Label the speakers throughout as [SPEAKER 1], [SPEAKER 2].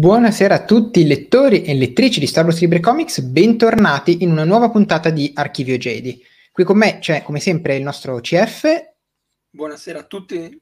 [SPEAKER 1] Buonasera a tutti lettori e lettrici di Star Wars Libre Comics, bentornati in una nuova puntata di Archivio Jedi. Qui con me c'è come sempre il nostro CF.
[SPEAKER 2] Buonasera a tutti.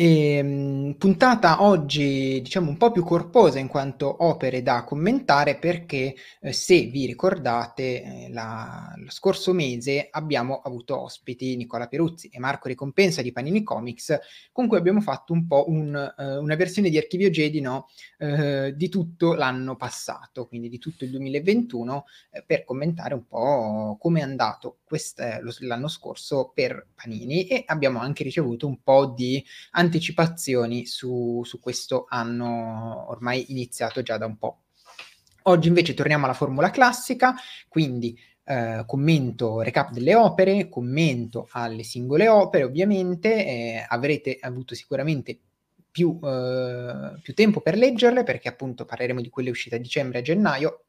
[SPEAKER 1] E, ehm, puntata oggi diciamo un po' più corposa in quanto opere da commentare perché eh, se vi ricordate eh, la, lo scorso mese abbiamo avuto ospiti Nicola Peruzzi e Marco Ricompensa di Panini Comics con cui abbiamo fatto un po' un, eh, una versione di Archivio Jedi no, eh, di tutto l'anno passato, quindi di tutto il 2021 eh, per commentare un po' come è andato l'anno scorso per Panini. E abbiamo anche ricevuto un po' di anticipazioni su, su questo anno ormai iniziato già da un po'. Oggi invece torniamo alla formula classica, quindi eh, commento recap delle opere, commento alle singole opere, ovviamente eh, avrete avuto sicuramente più, eh, più, tempo per leggerle perché appunto parleremo di quelle uscite a dicembre e a gennaio.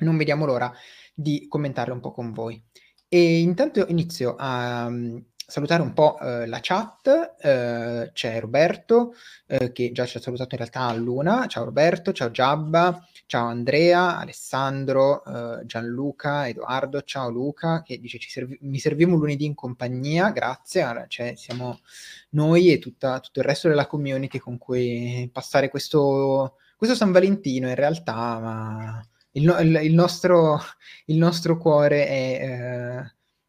[SPEAKER 1] Non vediamo l'ora di commentarle un po' con voi. E intanto inizio a um, salutare un po' uh, la chat. Uh, c'è Roberto uh, che già ci ha salutato in realtà a Luna. Ciao Roberto, ciao Giabba, ciao Andrea, Alessandro, Gianluca, Edoardo, ciao Luca che dice servi- mi serviamo lunedì in compagnia. Grazie, allora, cioè, siamo noi e tutta, tutto il resto della community con cui passare questo, questo San Valentino in realtà. Ma il, il, il, nostro, il nostro, cuore è eh,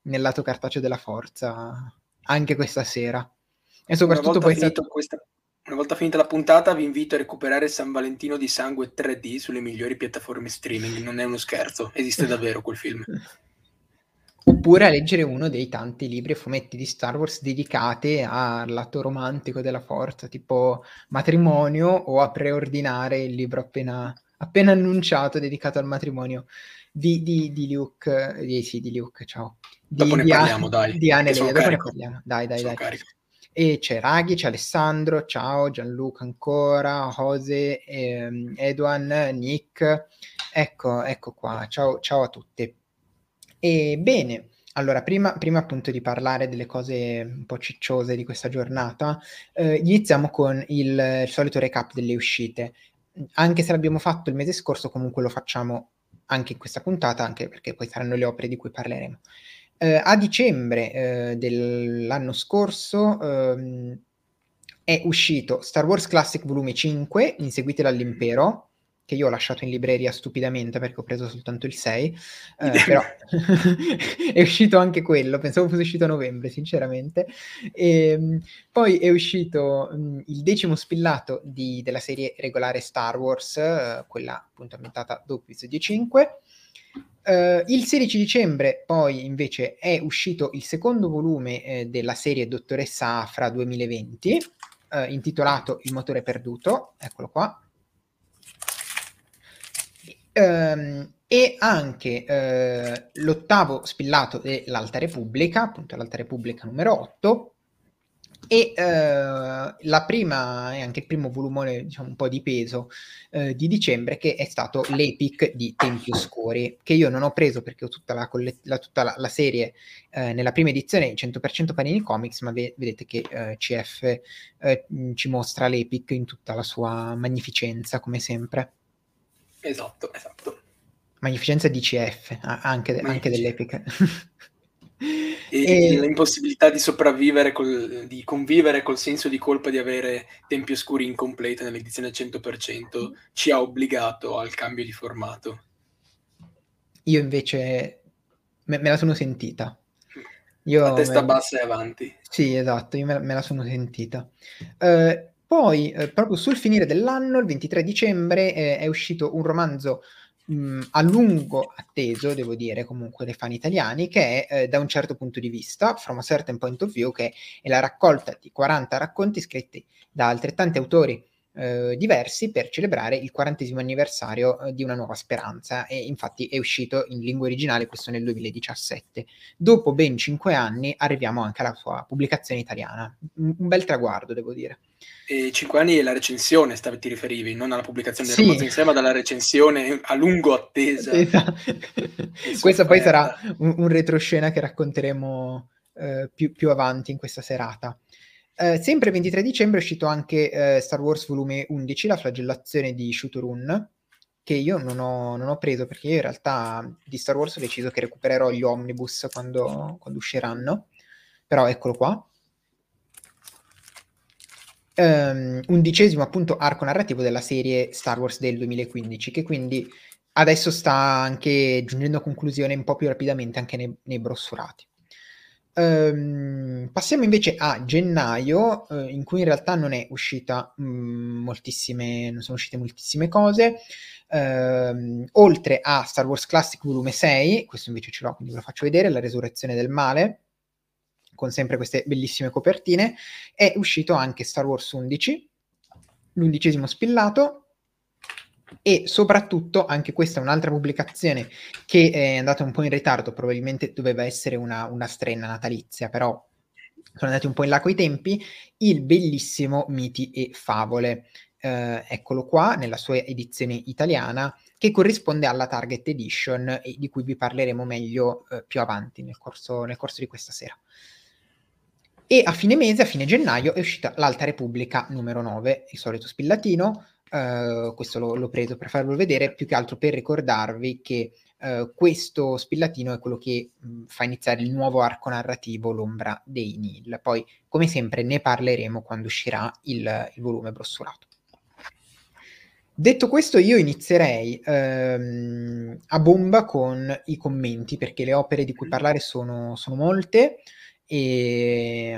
[SPEAKER 1] nel lato cartaceo della forza anche questa sera.
[SPEAKER 2] E soprattutto poi... Stato... Questa, una volta finita la puntata vi invito a recuperare San Valentino di sangue 3D sulle migliori piattaforme streaming. Non è uno scherzo, esiste davvero quel film.
[SPEAKER 1] Oppure a leggere uno dei tanti libri e fumetti di Star Wars dedicati al lato romantico della forza, tipo Matrimonio, o a preordinare il libro appena appena annunciato dedicato al matrimonio di, di, di Luke, di, sì, di Luke, ciao.
[SPEAKER 2] Di, dopo ne
[SPEAKER 1] di
[SPEAKER 2] parliamo, An- dai.
[SPEAKER 1] Di Anne dopo ne parliamo. Dai, dai, sono dai. Carico. E c'è Raghi, c'è Alessandro, ciao, Gianluca ancora, Jose, ehm, Edwan, Nick. Ecco, ecco qua, ciao, ciao a tutti. E bene, allora, prima, prima, appunto di parlare delle cose un po' cicciose di questa giornata, eh, iniziamo con il, il solito recap delle uscite anche se l'abbiamo fatto il mese scorso, comunque lo facciamo anche in questa puntata, anche perché poi saranno le opere di cui parleremo. Eh, a dicembre eh, dell'anno scorso ehm, è uscito Star Wars Classic Volume 5, Inseguite dall'Impero, che io ho lasciato in libreria stupidamente perché ho preso soltanto il 6, eh, però è uscito anche quello, pensavo fosse uscito a novembre sinceramente. E, ehm, poi è uscito mh, il decimo spillato di, della serie regolare Star Wars, eh, quella appunto ambientata dopo episodio 5. Uh, il 16 dicembre poi invece è uscito il secondo volume eh, della serie Dottoressa Afra 2020, uh, intitolato Il motore perduto, eccolo qua, ehm, e anche eh, l'ottavo spillato dell'Alta Repubblica, appunto l'Alta Repubblica numero 8, e eh, la prima e anche il primo volumone diciamo un po' di peso eh, di dicembre che è stato l'Epic di Tempi Oscuri che io non ho preso perché ho tutta la, collett- la, tutta la, la serie eh, nella prima edizione 100% Panini Comics ma ve- vedete che eh, CF eh, ci mostra l'Epic in tutta la sua magnificenza come sempre
[SPEAKER 2] Esatto, esatto.
[SPEAKER 1] Magnificenza DCF, anche, de- anche dell'epica.
[SPEAKER 2] E, e, l'impossibilità di sopravvivere, col, di convivere col senso di colpa di avere tempi oscuri incompleti nell'edizione 100% ci ha obbligato al cambio di formato.
[SPEAKER 1] Io invece me, me la sono sentita.
[SPEAKER 2] Io a testa me... bassa e avanti.
[SPEAKER 1] Sì, esatto, io me, me la sono sentita. Uh, poi, eh, proprio sul finire dell'anno, il 23 dicembre, eh, è uscito un romanzo mh, a lungo atteso, devo dire, comunque dai fan italiani, che è, eh, da un certo punto di vista, From a Certain Point of View, che è la raccolta di 40 racconti scritti da altrettanti autori eh, diversi per celebrare il quarantesimo anniversario eh, di Una nuova speranza e infatti è uscito in lingua originale questo nel 2017. Dopo ben cinque anni arriviamo anche alla sua pubblicazione italiana. Un, un bel traguardo, devo dire.
[SPEAKER 2] E cinque anni è la recensione, stavi, ti riferivi, non alla pubblicazione del sì. romanzo insieme, ma dalla recensione a lungo attesa.
[SPEAKER 1] Esatto. Questa poi sarà un, un retroscena che racconteremo eh, più, più, avanti in questa serata. Eh, sempre il 23 dicembre è uscito anche eh, Star Wars volume 11, la flagellazione di Shuturun, che io non ho, non ho, preso perché io in realtà di Star Wars ho deciso che recupererò gli omnibus quando, quando usciranno, però eccolo qua. Um, undicesimo appunto arco narrativo della serie Star Wars del 2015, che quindi adesso sta anche giungendo a conclusione un po' più rapidamente anche nei, nei brossurati. Um, passiamo invece a gennaio, uh, in cui in realtà non è uscita um, moltissime, non sono uscite moltissime cose. Uh, oltre a Star Wars Classic volume 6, questo invece ce l'ho, quindi ve lo faccio vedere, La resurrezione del male, con sempre queste bellissime copertine, è uscito anche Star Wars 11, l'undicesimo spillato, e soprattutto anche questa è un'altra pubblicazione che è andata un po' in ritardo, probabilmente doveva essere una, una strenna natalizia, però sono andati un po' in là coi tempi, il bellissimo Miti e Favole. Eh, eccolo qua nella sua edizione italiana che corrisponde alla Target Edition di cui vi parleremo meglio eh, più avanti nel corso, nel corso di questa sera. E a fine mese, a fine gennaio, è uscita l'Alta Repubblica numero 9, il solito spillatino, Uh, questo l'ho, l'ho, preso per farvelo vedere, più che altro per ricordarvi che uh, questo spillatino è quello che mh, fa iniziare il nuovo arco narrativo, l'ombra dei Nil. Poi, come sempre, ne parleremo quando uscirà il, il volume brossurato. Detto questo, io inizierei ehm, a bomba con i commenti, perché le opere di cui mm. parlare sono, sono molte e,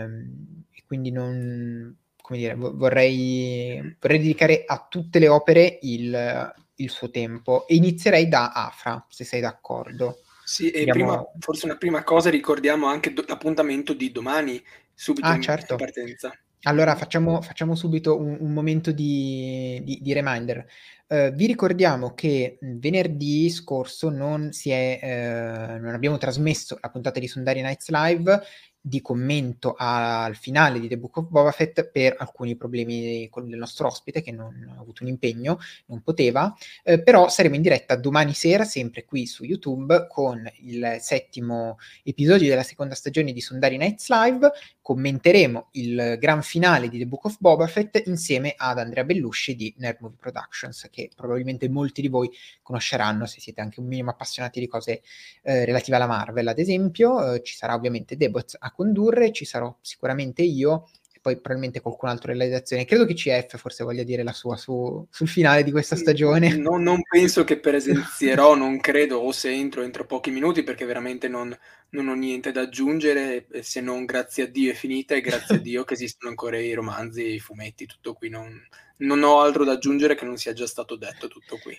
[SPEAKER 1] e quindi non, come dire, vorrei, vorrei dedicare a tutte le opere il, il, suo tempo e inizierei da Afra, se sei d'accordo.
[SPEAKER 2] Sì, e Andiamo... prima, forse una prima cosa, ricordiamo anche do- l'appuntamento di domani, subito
[SPEAKER 1] ah,
[SPEAKER 2] in
[SPEAKER 1] certo.
[SPEAKER 2] partenza.
[SPEAKER 1] Allora facciamo, facciamo subito un, un momento di, di, di reminder. Uh, vi ricordiamo che venerdì scorso non, è, uh, non abbiamo trasmesso la puntata di Sundari Nights Live di commento al finale di The Book of Boba Fett per alcuni problemi con il nostro ospite che non ha avuto un impegno, non poteva, eh, però saremo in diretta domani sera sempre qui su YouTube con il settimo episodio della seconda stagione di Sondari Nights Live, commenteremo il gran finale di The Book of Boba Fett insieme ad Andrea Bellusci di Nerd Movie Productions che probabilmente molti di voi conosceranno se siete anche un minimo appassionati di cose eh, relative alla Marvel. Ad esempio, eh, ci sarà ovviamente Debot a condurre, ci sarò sicuramente io e poi probabilmente qualcun altro nella redazione. Credo che CF forse voglia dire la sua su, sul finale di questa stagione.
[SPEAKER 2] No, non penso che presenzierò, non credo, o se entro, entro pochi minuti perché veramente non, non ho niente da aggiungere se non grazie a Dio è finita e grazie a Dio che esistono ancora i romanzi e i fumetti, tutto qui. Non, non ho altro da aggiungere che non sia già stato detto tutto qui.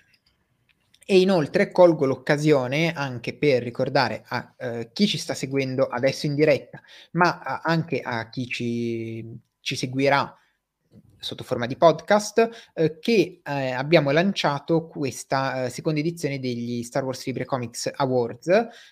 [SPEAKER 1] E inoltre colgo l'occasione anche per ricordare a eh, chi ci sta seguendo adesso in diretta, ma a, anche a chi ci, ci, seguirà sotto forma di podcast, eh, che eh, abbiamo lanciato questa eh, seconda edizione degli Star Wars Libre Comics Awards,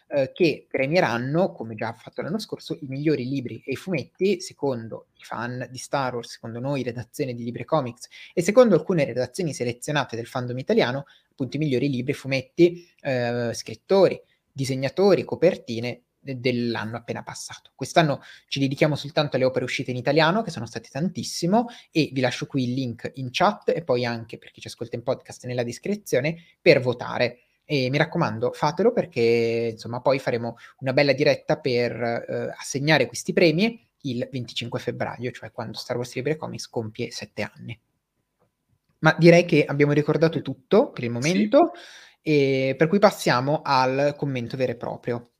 [SPEAKER 1] eh, che premieranno, come già fatto l'anno scorso, i migliori libri e i fumetti, secondo i fan di Star Wars, secondo noi redazione di Libre Comics e secondo alcune redazioni selezionate del fandom italiano, appunto i migliori libri, fumetti, eh, scrittori, disegnatori, copertine dell'anno appena passato. Quest'anno ci dedichiamo soltanto alle opere uscite in italiano, che sono state tantissimo, e vi lascio qui il link in chat e poi anche per chi ci ascolta in podcast nella descrizione per votare. E mi raccomando, fatelo perché insomma poi faremo una bella diretta per eh, assegnare questi premi il 25 febbraio, cioè quando Star Wars Libre Comics compie sette anni. Ma direi che abbiamo ricordato tutto per il momento, sì. e per cui passiamo al commento vero e proprio,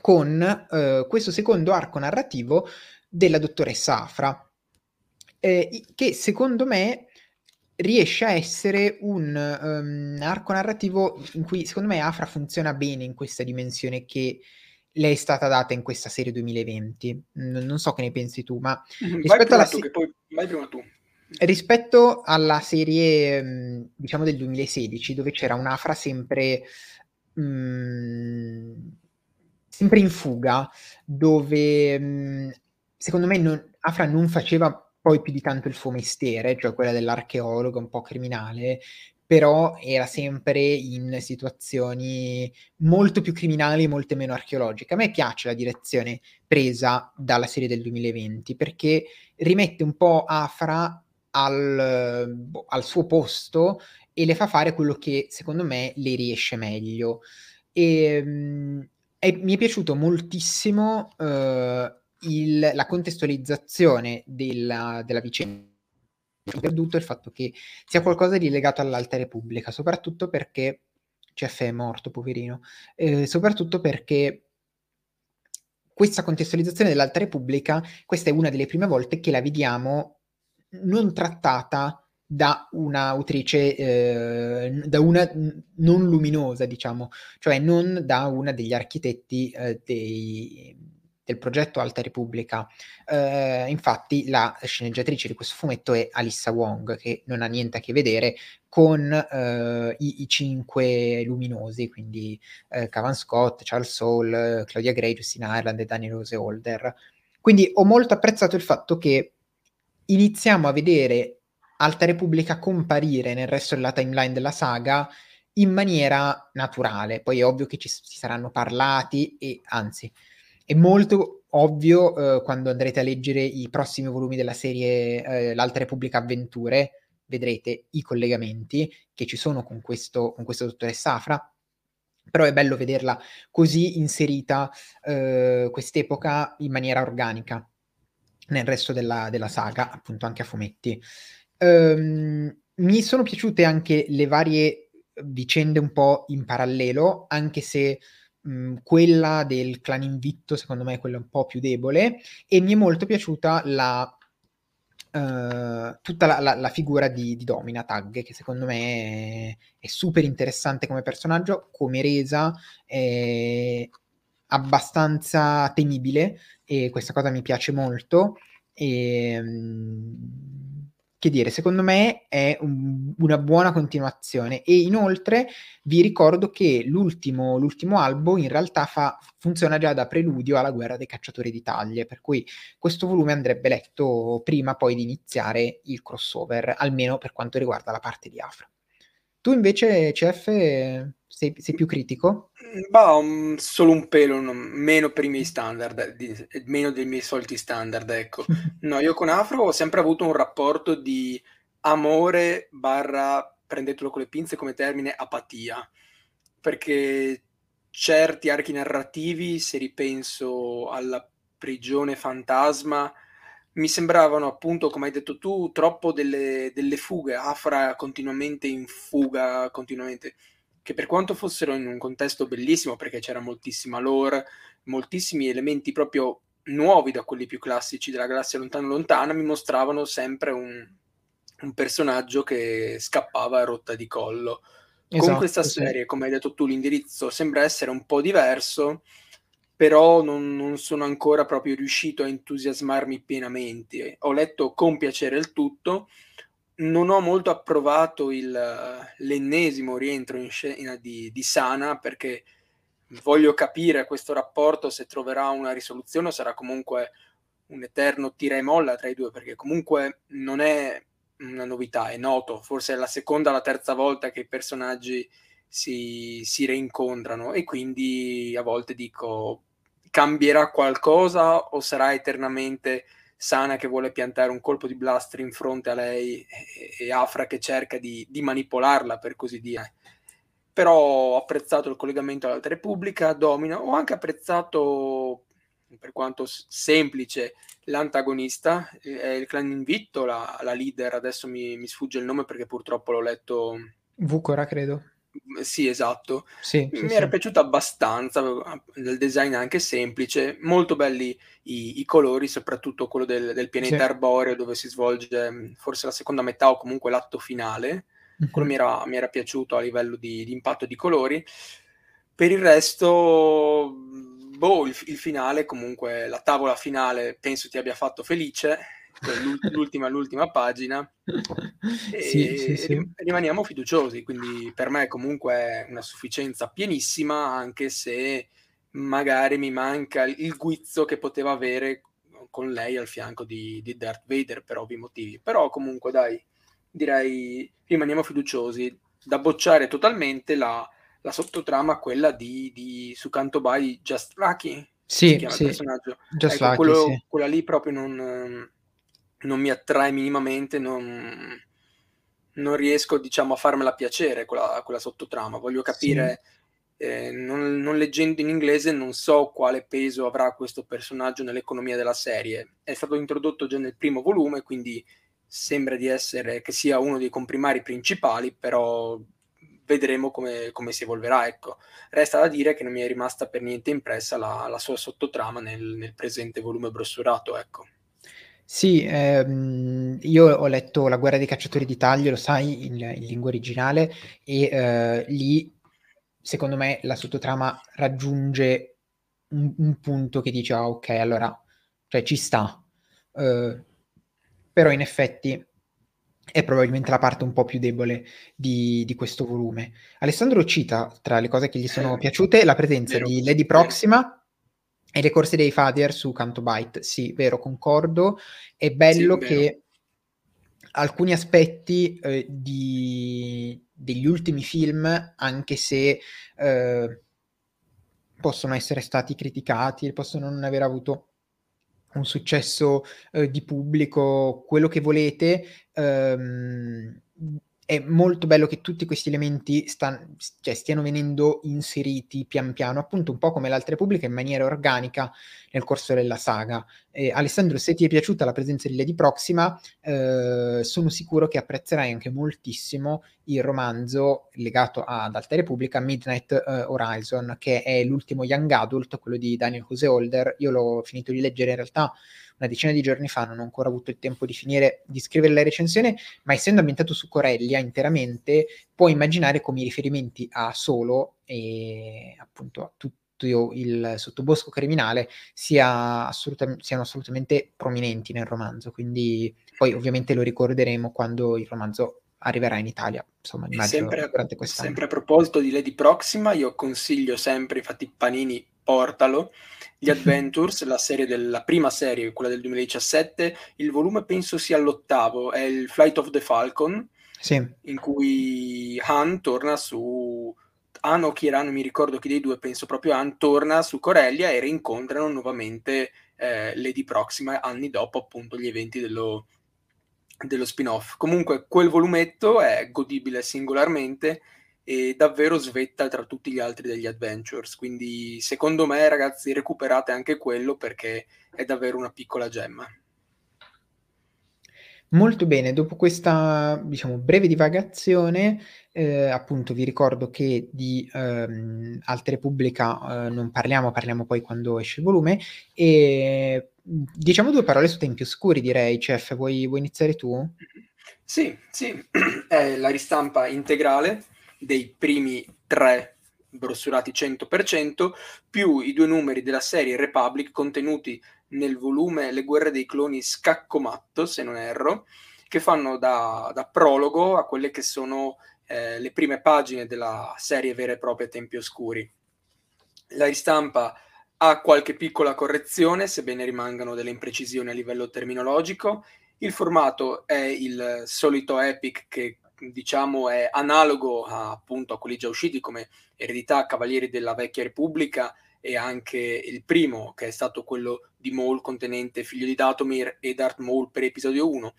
[SPEAKER 1] con eh, questo secondo arco narrativo della dottoressa Afra, eh, che secondo me riesce a essere un um, arco narrativo in cui secondo me Afra funziona bene in questa dimensione che le è stata data in questa serie 2020. N- non so che ne pensi tu, ma
[SPEAKER 2] mm-hmm. rispetto alla tu, se- poi vai prima tu.
[SPEAKER 1] Rispetto alla serie, mhmm, diciamo del 2016, dove c'era un'Afra sempre, mhmm, sempre in fuga, dove mhmm, secondo me non, Afra non faceva poi più di tanto il suo mestiere, cioè quella dell'archeologo un po' criminale, però era sempre in situazioni molto più criminali e molto meno archeologiche. A me piace la direzione presa dalla serie del 2020 perché rimette un po' Afra al, boh, al suo posto e le fa fare quello che secondo me le riesce meglio. E, ehm, e mi è piaciuto moltissimo uh, il, la contestualizzazione della, della vicenda perduto il fatto che sia qualcosa di legato all'Alta Repubblica, soprattutto perché CF è morto, poverino, eh, soprattutto perché questa contestualizzazione dell'Alta Repubblica, questa è una delle prime volte che la vediamo non trattata da un'autrice, eh, da una non luminosa, diciamo, cioè non da una degli architetti eh, dei, del progetto Alta Repubblica. Eh, infatti la sceneggiatrice di questo fumetto è Alissa Wong, che non ha niente a che vedere con eh, i, i, cinque luminosi, quindi eh, Cavan Scott, Charles Soule, Claudia Gray, Justina Ireland e Daniel Rose Holder. Quindi ho molto apprezzato il fatto che iniziamo a vedere Alta Repubblica comparire nel resto della timeline della saga in maniera naturale. Poi è ovvio che ci, ci saranno parlati e anzi è molto ovvio eh, quando andrete a leggere i prossimi volumi della serie eh, L'Alta Repubblica Avventure, vedrete i collegamenti che ci sono con, questo, con questa dottoressa Afra, però è bello vederla così inserita eh, quest'epoca in maniera organica nel resto della, della saga, appunto anche a fumetti. Um, mi sono piaciute anche le varie vicende un po' in parallelo, anche se mh, quella del clan invitto secondo me è quella un po' più debole e mi è molto piaciuta la Uh, tutta la, la, la, figura di, di Domina Tag, che secondo me è, è, super interessante come personaggio, come resa, è abbastanza temibile e questa cosa mi piace molto. E, um, che dire, secondo me è un, una buona continuazione e inoltre vi ricordo che l'ultimo, l'ultimo albo in realtà fa, funziona già da preludio alla guerra dei cacciatori di taglie, per cui questo volume andrebbe letto prima poi di iniziare il crossover, almeno per quanto riguarda la parte di Afra. Tu invece, CF, sei, sei più critico?
[SPEAKER 2] Bah, um, solo un pelo, non, meno per i miei standard, di, meno dei miei soliti standard, ecco. No, io con Afro ho sempre avuto un rapporto di amore barra, prendetelo con le pinze come termine, apatia. Perché certi archi narrativi, se ripenso alla prigione fantasma, mi sembravano appunto, come hai detto tu, troppo delle, delle fughe, Afra continuamente in fuga, continuamente che per quanto fossero in un contesto bellissimo, perché c'era moltissima lore, moltissimi elementi proprio nuovi da quelli più classici della galassia lontana lontana, mi mostravano sempre un, un personaggio che scappava a rotta di collo. Esatto, Con questa serie, sì. come hai detto tu, l'indirizzo sembra essere un po' diverso, però non, non, sono ancora proprio riuscito a entusiasmarmi pienamente. Ho letto con piacere il tutto, non ho molto approvato il, l'ennesimo rientro in scena di, di, Sana perché voglio capire questo rapporto se troverà una risoluzione o sarà comunque un eterno tira e molla tra i due perché comunque non è una novità, è noto, forse è la seconda o la terza volta che i personaggi si, si reincontrano e quindi a volte dico cambierà qualcosa o sarà eternamente Sana che vuole piantare un colpo di blaster in fronte a lei e, Afra che cerca di, di, manipolarla, per così dire. Però ho apprezzato il collegamento all'Alta Repubblica, Domino, ho anche apprezzato, per quanto semplice, l'antagonista, è il clan Invitto, la, la leader, adesso mi, mi, sfugge il nome perché purtroppo l'ho letto...
[SPEAKER 1] Vucora, credo.
[SPEAKER 2] Sì, esatto.
[SPEAKER 1] Sì,
[SPEAKER 2] Mi
[SPEAKER 1] sì,
[SPEAKER 2] era
[SPEAKER 1] sì.
[SPEAKER 2] piaciuto abbastanza, il design anche semplice, molto belli i, i colori, soprattutto quello del, del pianeta arboreo dove si svolge mm, forse la seconda metà o comunque l'atto finale. Mm-hmm. Quello mi era, mi era, piaciuto a livello di, di, impatto di colori. Per il resto, boh, il, il finale, comunque la tavola finale penso ti abbia fatto felice l'ultima, l'ultima pagina e sì, sì, sì. rimaniamo fiduciosi quindi per me comunque è una sufficienza pienissima anche se magari mi manca il guizzo che poteva avere con lei al fianco di, di Darth Vader per ovvi motivi però comunque dai direi rimaniamo fiduciosi da bocciare totalmente la, la sottotrama, quella di, di su Canto By Just Lucky.
[SPEAKER 1] Sì, sì.
[SPEAKER 2] Just ecco, Lucky, quello, sì. quella lì proprio non, non mi attrae minimamente, non, non riesco diciamo a farmela piacere quella, quella sottotrama. Voglio capire... Sì eh, non, non, leggendo in inglese non so quale peso avrà questo personaggio nell'economia della serie. È stato introdotto già nel primo volume, quindi sembra di essere che sia uno dei comprimari principali, però vedremo come, come si evolverà. Ecco. Resta da dire che non mi è rimasta per niente impressa la, la sua sottotrama nel, nel, presente volume brossurato. Ecco.
[SPEAKER 1] Sì, ehm, io ho letto La guerra dei cacciatori d'Italia, lo sai, in, in lingua originale, e eh, lì secondo me la sottotrama raggiunge un, un punto che dice, ah ok, allora, cioè ci sta. Uh, però in effetti è probabilmente la parte un po' più debole di, di, questo volume. Alessandro cita, tra le cose che gli sono eh, piaciute, la presenza di Lady Proxima. E le corse dei Fadir su Canto Byte. Sì, vero, concordo. È bello sì, che alcuni aspetti eh, di, degli ultimi film, anche se eh, possono essere stati criticati, possono non aver avuto un successo eh, di pubblico, quello che volete, ehm, è molto bello che tutti questi elementi stan- cioè, stiano venendo inseriti pian piano, appunto un po' come l'altra Repubblica, in maniera organica nel corso della saga. Eh, Alessandro, se ti è piaciuta la presenza di Lady Proxima, eh, sono sicuro che apprezzerai anche moltissimo il romanzo legato ad Alta Repubblica, Midnight eh, Horizon, che è l'ultimo young adult, quello di Daniel Hoseholder. Io l'ho finito di leggere in realtà una decina di giorni fa, non ho ancora avuto il tempo di finire di scrivere la recensione, ma essendo ambientato su Corellia interamente, puoi immaginare come i riferimenti a Solo e appunto a tutto il sottobosco criminale sia assoluta- siano assolutamente prominenti nel romanzo, quindi poi ovviamente lo ricorderemo quando il romanzo arriverà in Italia, insomma, immagino
[SPEAKER 2] sempre, durante quest'anno. Sempre a proposito di Lady Proxima, io consiglio sempre, infatti Panini portalo, gli Adventures, la serie della prima serie, quella del 2017, il volume penso sia l'ottavo, è il Flight of the Falcon,
[SPEAKER 1] sì.
[SPEAKER 2] in cui Han torna su... Han o Kira, non mi ricordo chi dei due, penso proprio Han, torna su Corellia e rincontrano nuovamente eh, Lady Proxima anni dopo appunto gli eventi dello, dello spin-off. Comunque quel volumetto è godibile singolarmente e davvero svetta tra tutti gli altri degli adventures. Quindi, secondo me, ragazzi, recuperate anche quello perché è davvero una piccola gemma.
[SPEAKER 1] Molto bene, dopo questa diciamo breve divagazione, eh, appunto vi ricordo che di ehm, Alta Repubblica eh, non parliamo, parliamo poi quando esce il volume e diciamo due parole su Tempi Oscuri direi, Chef, vuoi, vuoi iniziare tu?
[SPEAKER 2] Sì, sì, è la ristampa integrale dei primi tre brossurati 100%, più i due numeri della serie Republic contenuti nel volume Le guerre dei cloni Scaccomatto, se non erro, che fanno da, da prologo a quelle che sono eh, le prime pagine della serie vera e propria Tempi Oscuri. La ristampa ha qualche piccola correzione, sebbene rimangano delle imprecisioni a livello terminologico. Il formato è il solito Epic che diciamo è analogo a, appunto a quelli già usciti come Eredità, Cavalieri della Vecchia Repubblica e anche il primo che è stato quello di Maul contenente Figlio di Datomir e Darth Maul per episodio 1.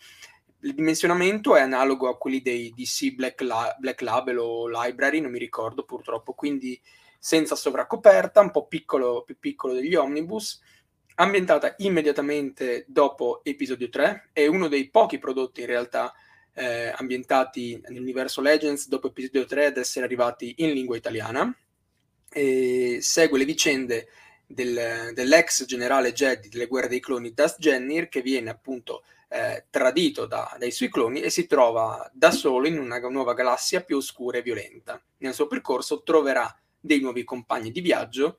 [SPEAKER 2] Il dimensionamento è analogo a quelli dei DC Black, La- Black Label o Library, non mi ricordo purtroppo, quindi senza sovraccoperta, un po' piccolo, più piccolo degli omnibus, ambientata immediatamente dopo episodio 3, è uno dei pochi prodotti in realtà eh, ambientati nell'universo Legends dopo episodio 3 ad essere arrivati in lingua italiana. E segue le vicende del, dell'ex generale Jedi delle guerre dei cloni Dust Jennir che viene appunto eh, tradito da, dai suoi cloni e si trova da solo in una nuova galassia più oscura e violenta. Nel suo percorso troverà dei nuovi compagni di viaggio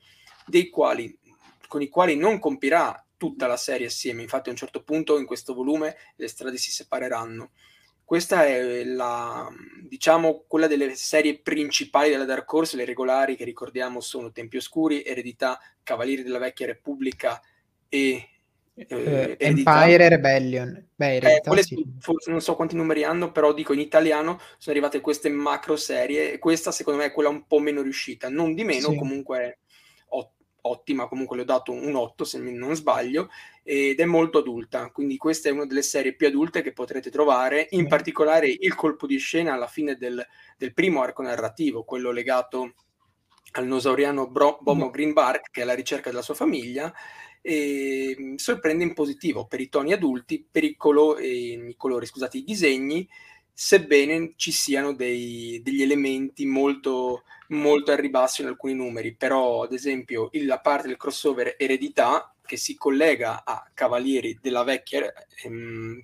[SPEAKER 2] quali, con i quali non compirà tutta la serie assieme. Infatti a un certo punto in questo volume le strade si separeranno. Questa è la, diciamo, quella delle serie principali della Dark Horse, le regolari che ricordiamo sono Tempi Oscuri, Eredità, Cavalieri della Vecchia Repubblica e
[SPEAKER 1] eh, Empire Rebellion.
[SPEAKER 2] Beh, realtà, eh, sì. forse non so quanti numeri hanno, però dico in italiano sono arrivate queste macro serie e questa secondo me è quella un po' meno riuscita. Non di meno, sì. comunque ottima, comunque le ho dato un 8 se non sbaglio, ed è molto adulta, quindi questa è una delle serie più adulte che potrete trovare, in mm. particolare il colpo di scena alla fine del, del primo arco narrativo, quello legato al nosauriano Bro- Bomo mm. Greenbark, che è la ricerca della sua famiglia, mm, sorprende in positivo per i toni adulti, per i, colo- i colori, scusate, i disegni, sebbene ci siano dei, degli elementi molto, molto al ribasso in alcuni numeri, però ad esempio la parte del crossover eredità che si collega a Cavalieri della vecchia ehm,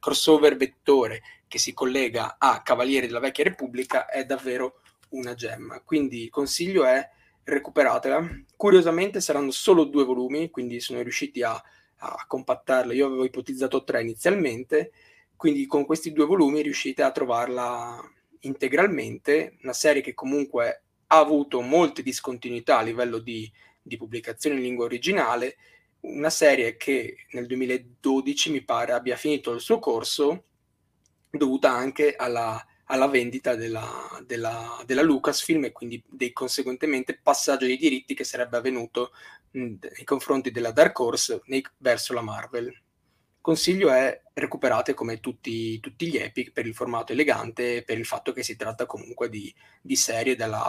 [SPEAKER 2] crossover vettore che si collega a Cavalieri della vecchia Repubblica è davvero una gemma. Quindi il consiglio è recuperatela. Curiosamente saranno solo due volumi, quindi sono riusciti a, a compattarla. Io avevo ipotizzato tre inizialmente quindi con questi due volumi riuscite a trovarla integralmente, una serie che comunque ha avuto molte discontinuità a livello di, di pubblicazione in lingua originale, una serie che nel 2012 mi pare abbia finito il suo corso dovuta anche alla, alla vendita della, della, della, Lucasfilm e quindi dei conseguentemente passaggio dei diritti che sarebbe avvenuto nei confronti della Dark Horse nei, verso la Marvel consiglio è recuperate come tutti, tutti, gli Epic per il formato elegante per il fatto che si tratta comunque di, di serie della,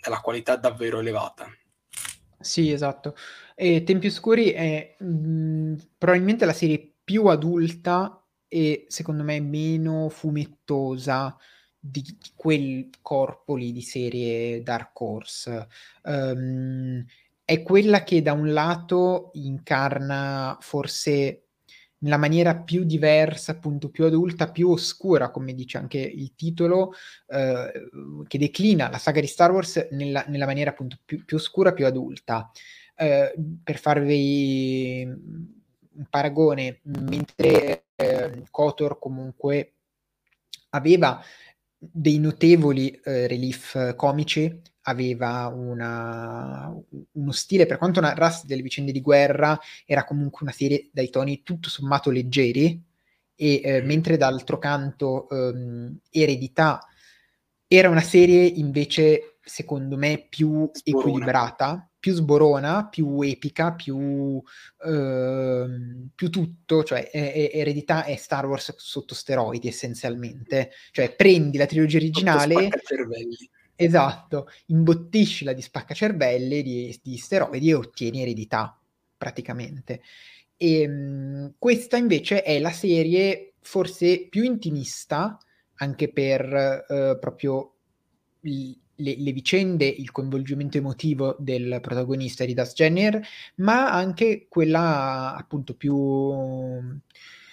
[SPEAKER 2] della, qualità davvero elevata.
[SPEAKER 1] Sì, esatto. E Tempi Oscuri è mh, mm, probabilmente la serie più adulta e secondo me meno fumettosa di quel corpo lì di serie Dark Horse. Um, è quella che da un lato incarna forse nella maniera più diversa, appunto più adulta, più oscura, come dice anche il titolo, eh, che declina la saga di Star Wars nella, nella maniera appunto più, più, oscura, più adulta. Eh, per farvi un paragone, mentre eh, Kotor comunque aveva dei notevoli eh, relief comici, aveva una, uno stile, per quanto narrasse delle vicende di guerra, era comunque una serie dai toni tutto sommato leggeri, e eh, mentre d'altro canto ehm, Eredità era una serie invece, secondo me, più sborona. equilibrata, più sborona, più epica, più, ehm, più tutto, cioè Eredità è Star Wars sotto steroidi essenzialmente, cioè prendi la trilogia originale... Esatto, imbottiscila di spaccacervelli, di, di steroidi e ottieni eredità, praticamente. E, mh, questa invece è la serie forse più intimista, anche per eh, proprio il, le, le, vicende, il coinvolgimento emotivo del protagonista di Das Jenner, ma anche quella appunto più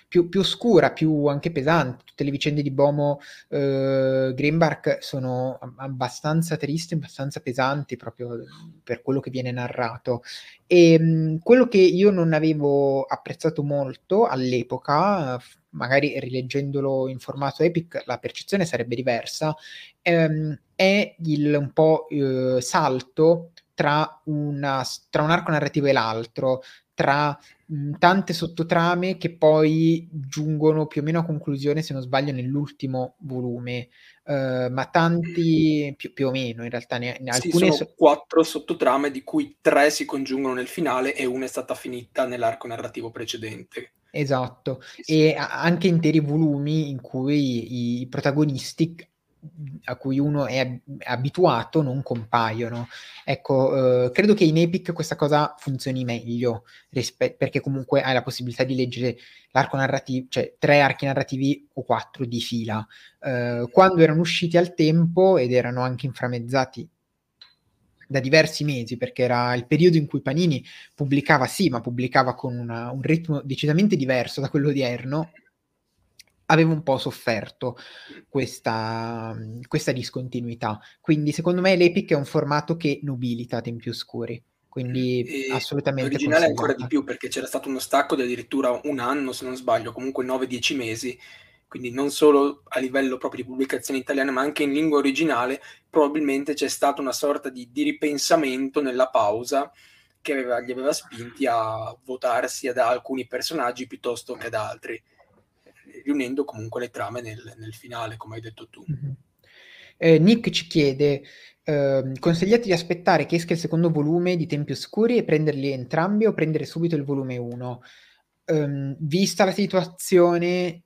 [SPEAKER 1] più, più oscura, più anche pesante. Tutte le vicende di Bomo eh, Greenbark sono abbastanza tristi, abbastanza pesanti proprio per quello che viene narrato. E mh, mm, quello che io non avevo apprezzato molto all'epoca, magari rileggendolo in formato Epic, la percezione sarebbe diversa, ehm, è il un po' eh, salto tra, una, tra un arco narrativo e l'altro, tra mh, tante sottotrame che poi giungono più o meno a conclusione, se non sbaglio, nell'ultimo volume, uh, ma tanti più, più, o meno in realtà. Ne,
[SPEAKER 2] ne alcune sono so- quattro sottotrame, di cui tre si congiungono nel finale e una è stata finita nell'arco narrativo precedente.
[SPEAKER 1] Esatto, sì. e anche interi volumi in cui i protagonisti a cui uno è abituato non compaiono. Ecco, eh, credo che in Epic questa cosa funzioni meglio, rispe- perché comunque hai la possibilità di leggere l'arco narrativo, cioè tre archi narrativi o quattro di fila. Eh, quando erano usciti al tempo ed erano anche inframezzati da diversi mesi, perché era il periodo in cui Panini pubblicava, sì, ma pubblicava con una, un ritmo decisamente diverso da quello odierno, avevo un po' sofferto questa, questa discontinuità. Quindi secondo me l'Epic è un formato che nobilita tempi oscuri. Quindi e assolutamente.
[SPEAKER 2] L'originale ancora di più perché c'era stato uno stacco di addirittura un anno, se non sbaglio, comunque 9-10 mesi. Quindi non solo a livello proprio di pubblicazione italiana, ma anche in lingua originale, probabilmente c'è stata una sorta di, di ripensamento nella pausa che aveva, li aveva spinti a votare sia da alcuni personaggi piuttosto che da altri, riunendo comunque le trame nel, nel finale, come hai detto tu.
[SPEAKER 1] Mm-hmm. Eh, Nick ci chiede, eh, consigliate di aspettare che esca il secondo volume di Tempi Oscuri e prenderli entrambi o prendere subito il volume 1? Um, vista la situazione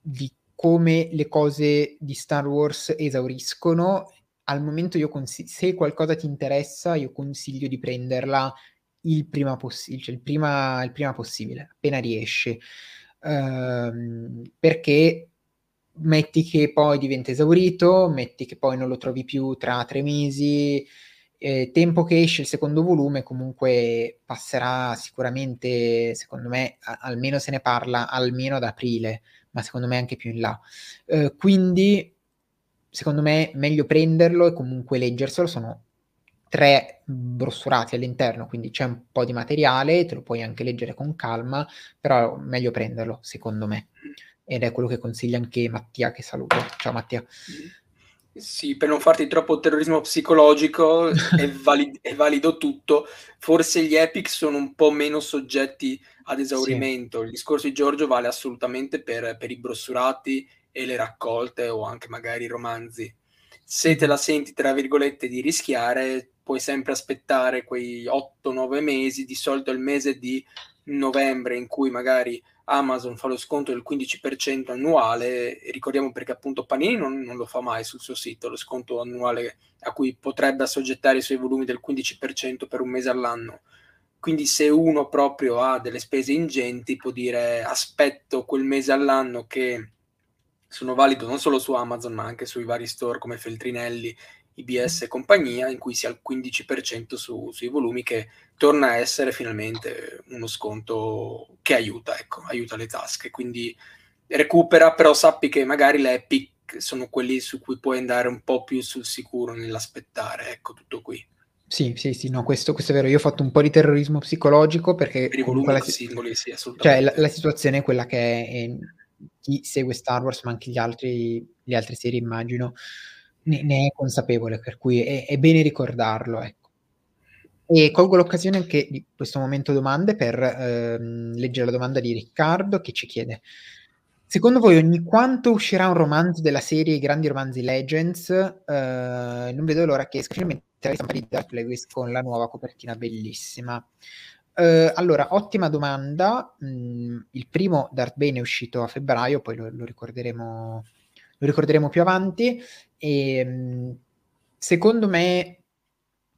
[SPEAKER 1] di come le cose di Star Wars esauriscono, al momento io consiglio, se qualcosa ti interessa, io consiglio di prenderla il prima, possi- cioè il prima, il prima possibile, appena riesce. Uh, perché metti che poi diventa esaurito, metti che poi non lo trovi più tra tre mesi, eh, tempo che esce il secondo volume comunque passerà sicuramente, secondo me, a- almeno se ne parla almeno ad aprile, ma secondo me anche più in là. Eh, quindi, secondo me, meglio prenderlo e comunque leggerselo, sono tre brossurati all'interno, quindi c'è un po' di materiale, te lo puoi anche leggere con calma, però meglio prenderlo, secondo me. Ed è quello che consiglia anche Mattia, che saluto. Ciao Mattia.
[SPEAKER 2] Sì, per non farti troppo terrorismo psicologico, è, valid- è, valido tutto. Forse gli epic sono un po' meno soggetti ad esaurimento. Sì. Il discorso di Giorgio vale assolutamente per, per, i brossurati e le raccolte o anche magari i romanzi. Se te la senti, tra virgolette, di rischiare, puoi sempre aspettare quei 8-9 mesi, di solito il mese di novembre in cui magari Amazon fa lo sconto del 15% annuale, ricordiamo perché appunto Panini non, non, lo fa mai sul suo sito, lo sconto annuale a cui potrebbe assoggettare i suoi volumi del 15% per un mese all'anno. Quindi se uno proprio ha delle spese ingenti può dire aspetto quel mese all'anno che sono valido non solo su Amazon ma anche sui vari store come Feltrinelli IBS e compagnia, in cui si ha il 15% su, sui volumi, che torna a essere finalmente uno sconto che aiuta, ecco, aiuta le tasche. Quindi recupera, però sappi che magari le Epic sono quelli su cui puoi andare un po' più sul sicuro nell'aspettare, ecco, tutto qui.
[SPEAKER 1] Sì, sì, sì, no, questo, questo, è vero. Io ho fatto un po' di terrorismo psicologico perché
[SPEAKER 2] per i volumi
[SPEAKER 1] la,
[SPEAKER 2] singoli, sì.
[SPEAKER 1] Cioè, la, la, situazione è quella che è, chi segue Star Wars, ma anche gli altri, le altre serie, immagino, ne, ne è consapevole, per cui è, è bene ricordarlo. Ecco. E colgo l'occasione anche di questo momento domande per ehm, leggere la domanda di Riccardo che ci chiede Secondo voi ogni quanto uscirà un romanzo della serie I grandi romanzi Legends? Eh, non vedo l'ora che esca finalmente la stampa di Dark Lewis con la nuova copertina bellissima. Eh, allora, ottima domanda. Mm, il primo Darth Bane è uscito a febbraio, poi lo, lo ricorderemo lo ricorderemo più avanti. E, ehm, secondo me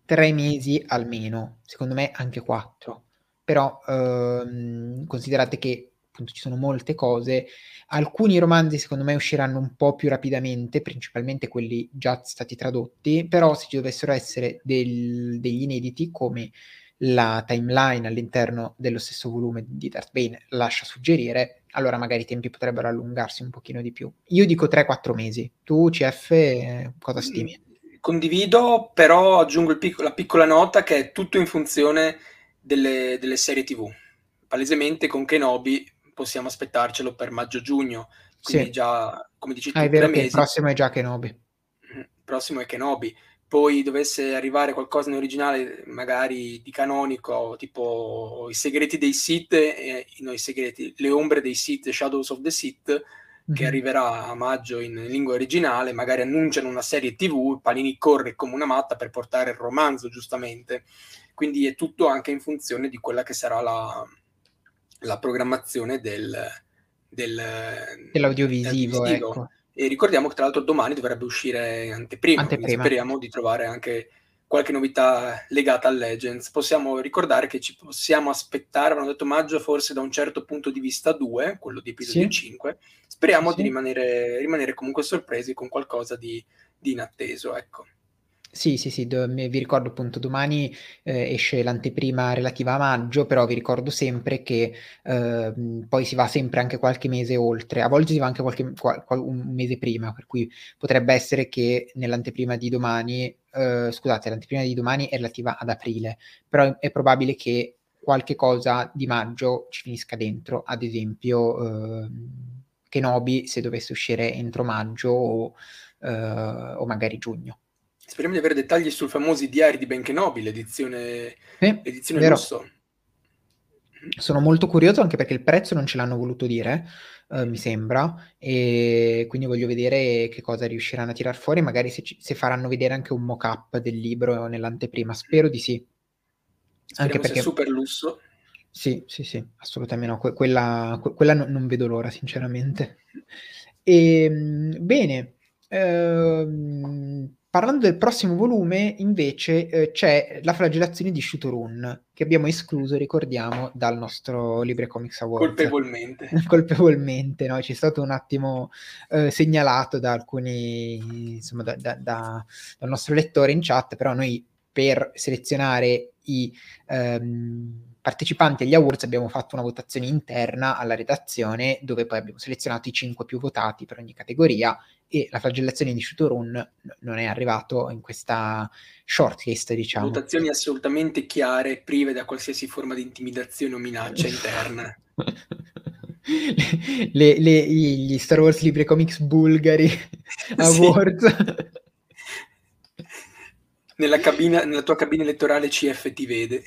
[SPEAKER 1] tre mesi almeno, secondo me anche quattro. Però ehm, considerate che appunto ci sono molte cose. Alcuni romanzi secondo me usciranno un po' più rapidamente, principalmente quelli già stati tradotti, però se ci dovessero essere del, degli inediti come la timeline all'interno dello stesso volume di Darth Bane lascia suggerire, allora magari i tempi potrebbero allungarsi un pochino di più. Io dico 3-4 mesi. Tu, CF, cosa stimi?
[SPEAKER 2] Condivido, però aggiungo pic- la piccola nota che è tutto in funzione delle, delle serie TV. Palesemente con Kenobi possiamo aspettarcelo per maggio-giugno, quindi sì. già, come dici tu,
[SPEAKER 1] ah, è vero che mesi. il prossimo è già Kenobi.
[SPEAKER 2] Il prossimo è Kenobi poi dovesse arrivare qualcosa in originale, magari di canonico, tipo i segreti dei Sith, eh, no, i segreti, le ombre dei Sith, Shadows of the Sith, mm-hmm. che mhm. arriverà a maggio in lingua originale, magari annunciano una serie TV, Panini corre come una matta per portare il romanzo, giustamente. Quindi è tutto anche in funzione di quella che sarà la, la programmazione del, del,
[SPEAKER 1] dell'audiovisivo. Ecco.
[SPEAKER 2] E ricordiamo che tra l'altro domani dovrebbe uscire anteprima, anteprima. speriamo di trovare anche qualche novità legata al Legends. Possiamo ricordare che ci possiamo aspettare, abbiamo detto maggio, forse da un certo punto di vista 2, quello di episodio sì. 5. Speriamo sì. di rimanere, rimanere, comunque sorpresi con qualcosa di, di inatteso, ecco.
[SPEAKER 1] Sì, sì, sì, do, vi ricordo appunto domani eh, esce l'anteprima relativa a maggio, però vi ricordo sempre che eh, poi si va sempre anche qualche mese oltre, a volte si va anche qualche, qual, qual, un mese prima, per cui potrebbe essere che nell'anteprima di domani, eh, scusate, l'anteprima di domani è relativa ad aprile, però è probabile che qualche cosa di maggio ci finisca dentro, ad esempio eh, Kenobi se dovesse uscire entro maggio o, eh, o magari giugno.
[SPEAKER 2] Speriamo di avere dettagli sul famoso diari di Ben Kenobi, l'edizione, sì, l'edizione lusso.
[SPEAKER 1] Sono molto curioso anche perché il prezzo non ce l'hanno voluto dire, eh, mi sembra, e quindi voglio vedere che cosa riusciranno a tirar fuori, magari se, ci, se faranno vedere anche un mock-up del libro nell'anteprima, spero di sì.
[SPEAKER 2] Speriamo anche perché... super lusso.
[SPEAKER 1] Sì, sì, sì, assolutamente no, que- quella, que- quella no, non vedo l'ora, sinceramente. E, ehm, bene, ehm, Parlando del prossimo volume, invece, eh, c'è la flagellazione di Shutorun, che abbiamo escluso, ricordiamo, dal nostro Libre Comics Award.
[SPEAKER 2] Colpevolmente.
[SPEAKER 1] Colpevolmente, no? Ci è stato un attimo eh, segnalato da alcuni, insomma, da, da, da, dal nostro lettore in chat, però noi per selezionare i... Ehm, partecipanti agli awards abbiamo fatto una votazione interna alla redazione dove poi abbiamo selezionato i cinque più votati per ogni categoria e la flagellazione di Shutorun non è arrivato in questa shortlist, diciamo.
[SPEAKER 2] Votazioni assolutamente chiare, prive da qualsiasi forma di intimidazione o minaccia interna.
[SPEAKER 1] le, le, gli Star Wars Libre Comics bulgari awards.
[SPEAKER 2] nella, cabina, nella tua cabina elettorale CF ti vede.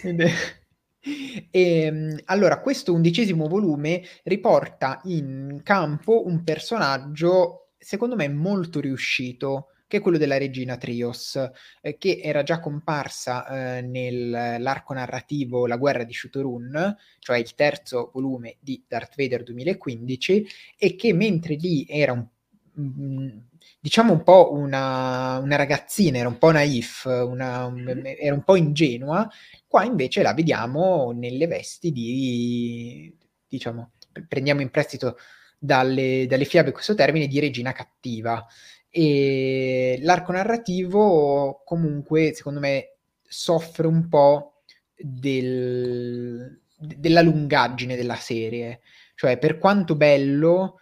[SPEAKER 1] E, ehm, allora, questo undicesimo volume riporta in campo un personaggio secondo me molto riuscito, che è quello della regina Trios, eh, che era già comparsa eh, nell'arco narrativo La guerra di Shutorun, cioè il terzo volume di Darth Vader 2015, e che mentre lì era un mm, diciamo un po' una, una, ragazzina, era un po' naif, una, era un po' ingenua, qua invece la vediamo nelle vesti di, diciamo, prendiamo in prestito dalle, dalle fiabe questo termine di regina cattiva. E l'arco narrativo comunque, secondo me, soffre un po' del, della lungaggine della serie. Cioè, per quanto bello,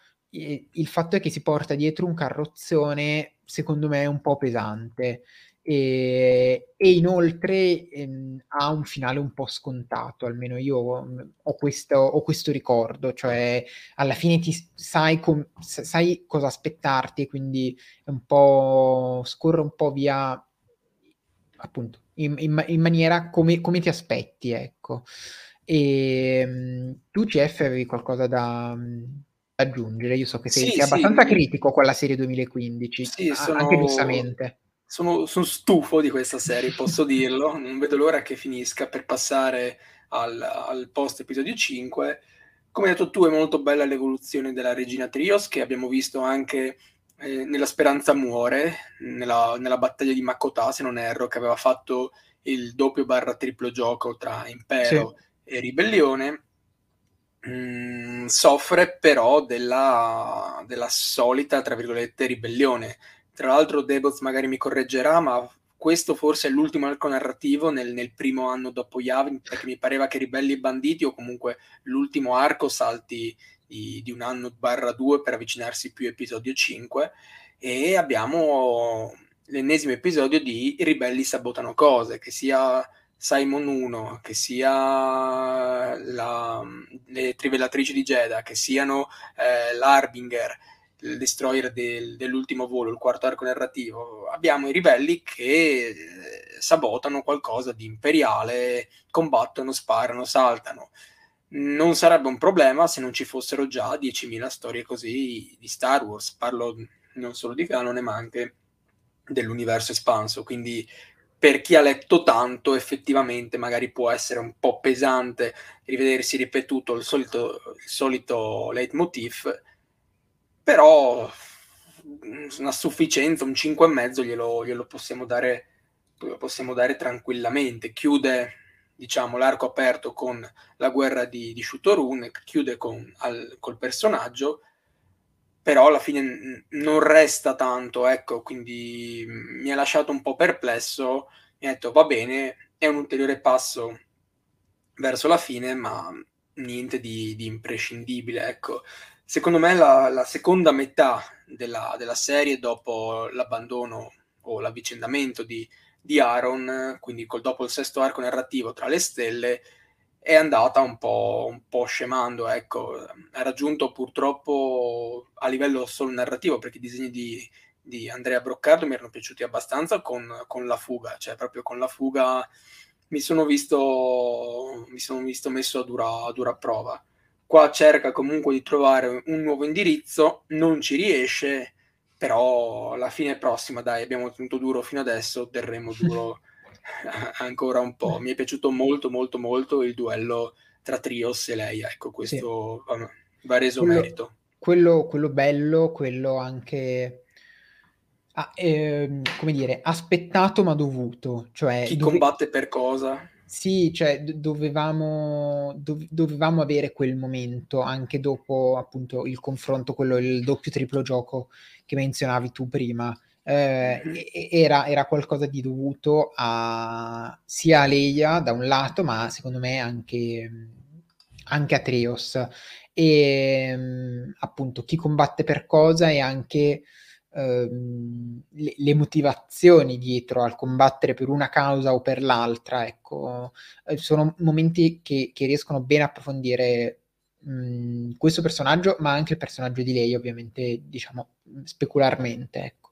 [SPEAKER 1] il fatto è che si porta dietro un carrozzone, secondo me, un po' pesante e, e inoltre ehm, ha un finale un po' scontato, almeno io mm, ho questo, ho questo ricordo, cioè alla fine ti sai, com- sai cosa aspettarti e quindi un po' scorre un po' via appunto in, in, in maniera come, come, ti aspetti, ecco. E ehm, tu CF avevi qualcosa da, aggiungere? Io so che sei, sì, sei abbastanza sì. critico con la serie 2015, sì, sono... anche giustamente
[SPEAKER 2] sono, sono, stufo di questa serie, posso dirlo. Non vedo l'ora che finisca per passare al, al post episodio 5. Come hai detto tu, è molto bella l'evoluzione della regina Trios, che abbiamo visto anche eh, nella Speranza Muore, nella, nella, battaglia di Makota, se non erro, che aveva fatto il doppio barra triplo gioco tra Impero sì. e Ribellione. Mm, soffre però della, della solita, tra virgolette, ribellione. Tra l'altro Deboz magari mi correggerà, ma questo forse è l'ultimo arco narrativo nel, nel primo anno dopo Yavin, perché mi pareva che Ribelli e Banditi o comunque l'ultimo arco salti di, di un anno barra due per avvicinarsi più episodio 5 e abbiamo l'ennesimo episodio di Ribelli sabotano cose, che sia Simon 1, che sia la, le trivellatrici di Jeddah, che siano eh, l'Arbinger, il destroyer del, dell'ultimo volo, il quarto arco narrativo, abbiamo i ribelli che eh, sabotano qualcosa di imperiale, combattono, sparano, saltano. Non sarebbe un problema se non ci fossero già 10.000 storie così di Star Wars. Parlo non solo di canone, ma anche dell'universo espanso. Quindi per chi ha letto tanto, effettivamente magari può essere un po' pesante rivedersi ripetuto il solito, il solito leitmotiv però una sufficienza, un 5,5 glielo, glielo possiamo dare, possiamo dare tranquillamente. Chiude diciamo, l'arco aperto con la guerra di, di Shutorun, chiude con, al, col personaggio, però alla fine non resta tanto, ecco, quindi mi ha lasciato un po' perplesso, mi ha detto va bene, è un ulteriore passo verso la fine, ma niente di, di imprescindibile, ecco. Secondo me la, la seconda metà della, della, serie dopo l'abbandono o l'avvicendamento di, di Aaron, quindi col, dopo il sesto arco narrativo tra le stelle, è andata un po', un po' scemando, ecco, ha raggiunto purtroppo a livello solo narrativo, perché i disegni di, di Andrea Broccardo mi erano piaciuti abbastanza con, con, la fuga, cioè proprio con la fuga mi sono visto, mi sono visto messo a dura, a dura prova. Qua cerca comunque di trovare un nuovo indirizzo, non ci riesce, però alla fine prossima, dai, abbiamo tenuto duro fino adesso, terremo duro ancora un po'. Mi è piaciuto molto, molto, molto il duello tra Trios e lei, ecco, questo sì. va, va, reso
[SPEAKER 1] quello,
[SPEAKER 2] merito.
[SPEAKER 1] Quello, quello bello, quello anche ah, eh, come dire, aspettato ma dovuto. Cioè,
[SPEAKER 2] Chi dove... combatte per cosa?
[SPEAKER 1] Sì, cioè dovevamo, dove, dovevamo avere quel momento anche dopo appunto il confronto, quello, il doppio triplo gioco che menzionavi tu prima. Eh, era, era, qualcosa di dovuto a, sia a Leia da un lato, ma secondo me anche, anche a Trios. E appunto chi combatte per cosa e anche ehm, le, le, motivazioni dietro al combattere per una causa o per l'altra, ecco, eh, sono momenti che, che, riescono bene a approfondire mh, questo personaggio, ma anche il personaggio di lei, ovviamente, diciamo, specularmente, ecco.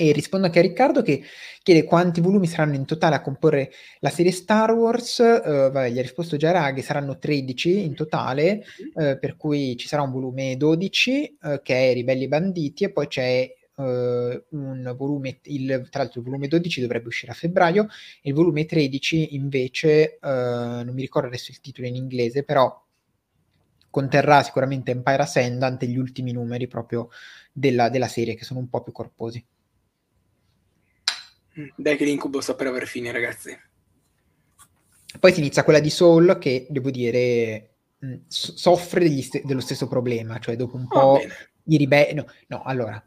[SPEAKER 1] E rispondo anche a Riccardo che chiede quanti volumi saranno in totale a comporre la serie Star Wars. Uh, vabbè, gli ha risposto già Raghi, saranno 13 in totale, uh, per cui ci sarà un volume 12 uh, che è Ribelli Banditi e poi c'è un volume, il, tra l'altro il volume 12 dovrebbe uscire a febbraio e il volume 13 invece, non mi ricordo adesso il titolo in inglese, però conterrà sicuramente Empire Ascendant e gli ultimi numeri proprio della, della serie che sono un po' più corposi.
[SPEAKER 2] Dai che l'incubo sta per aver fine, ragazzi.
[SPEAKER 1] Poi si inizia quella di Soul che, devo dire, mh, soffre st- dello stesso problema, cioè dopo un ah, po' i ribelli... No, no, allora,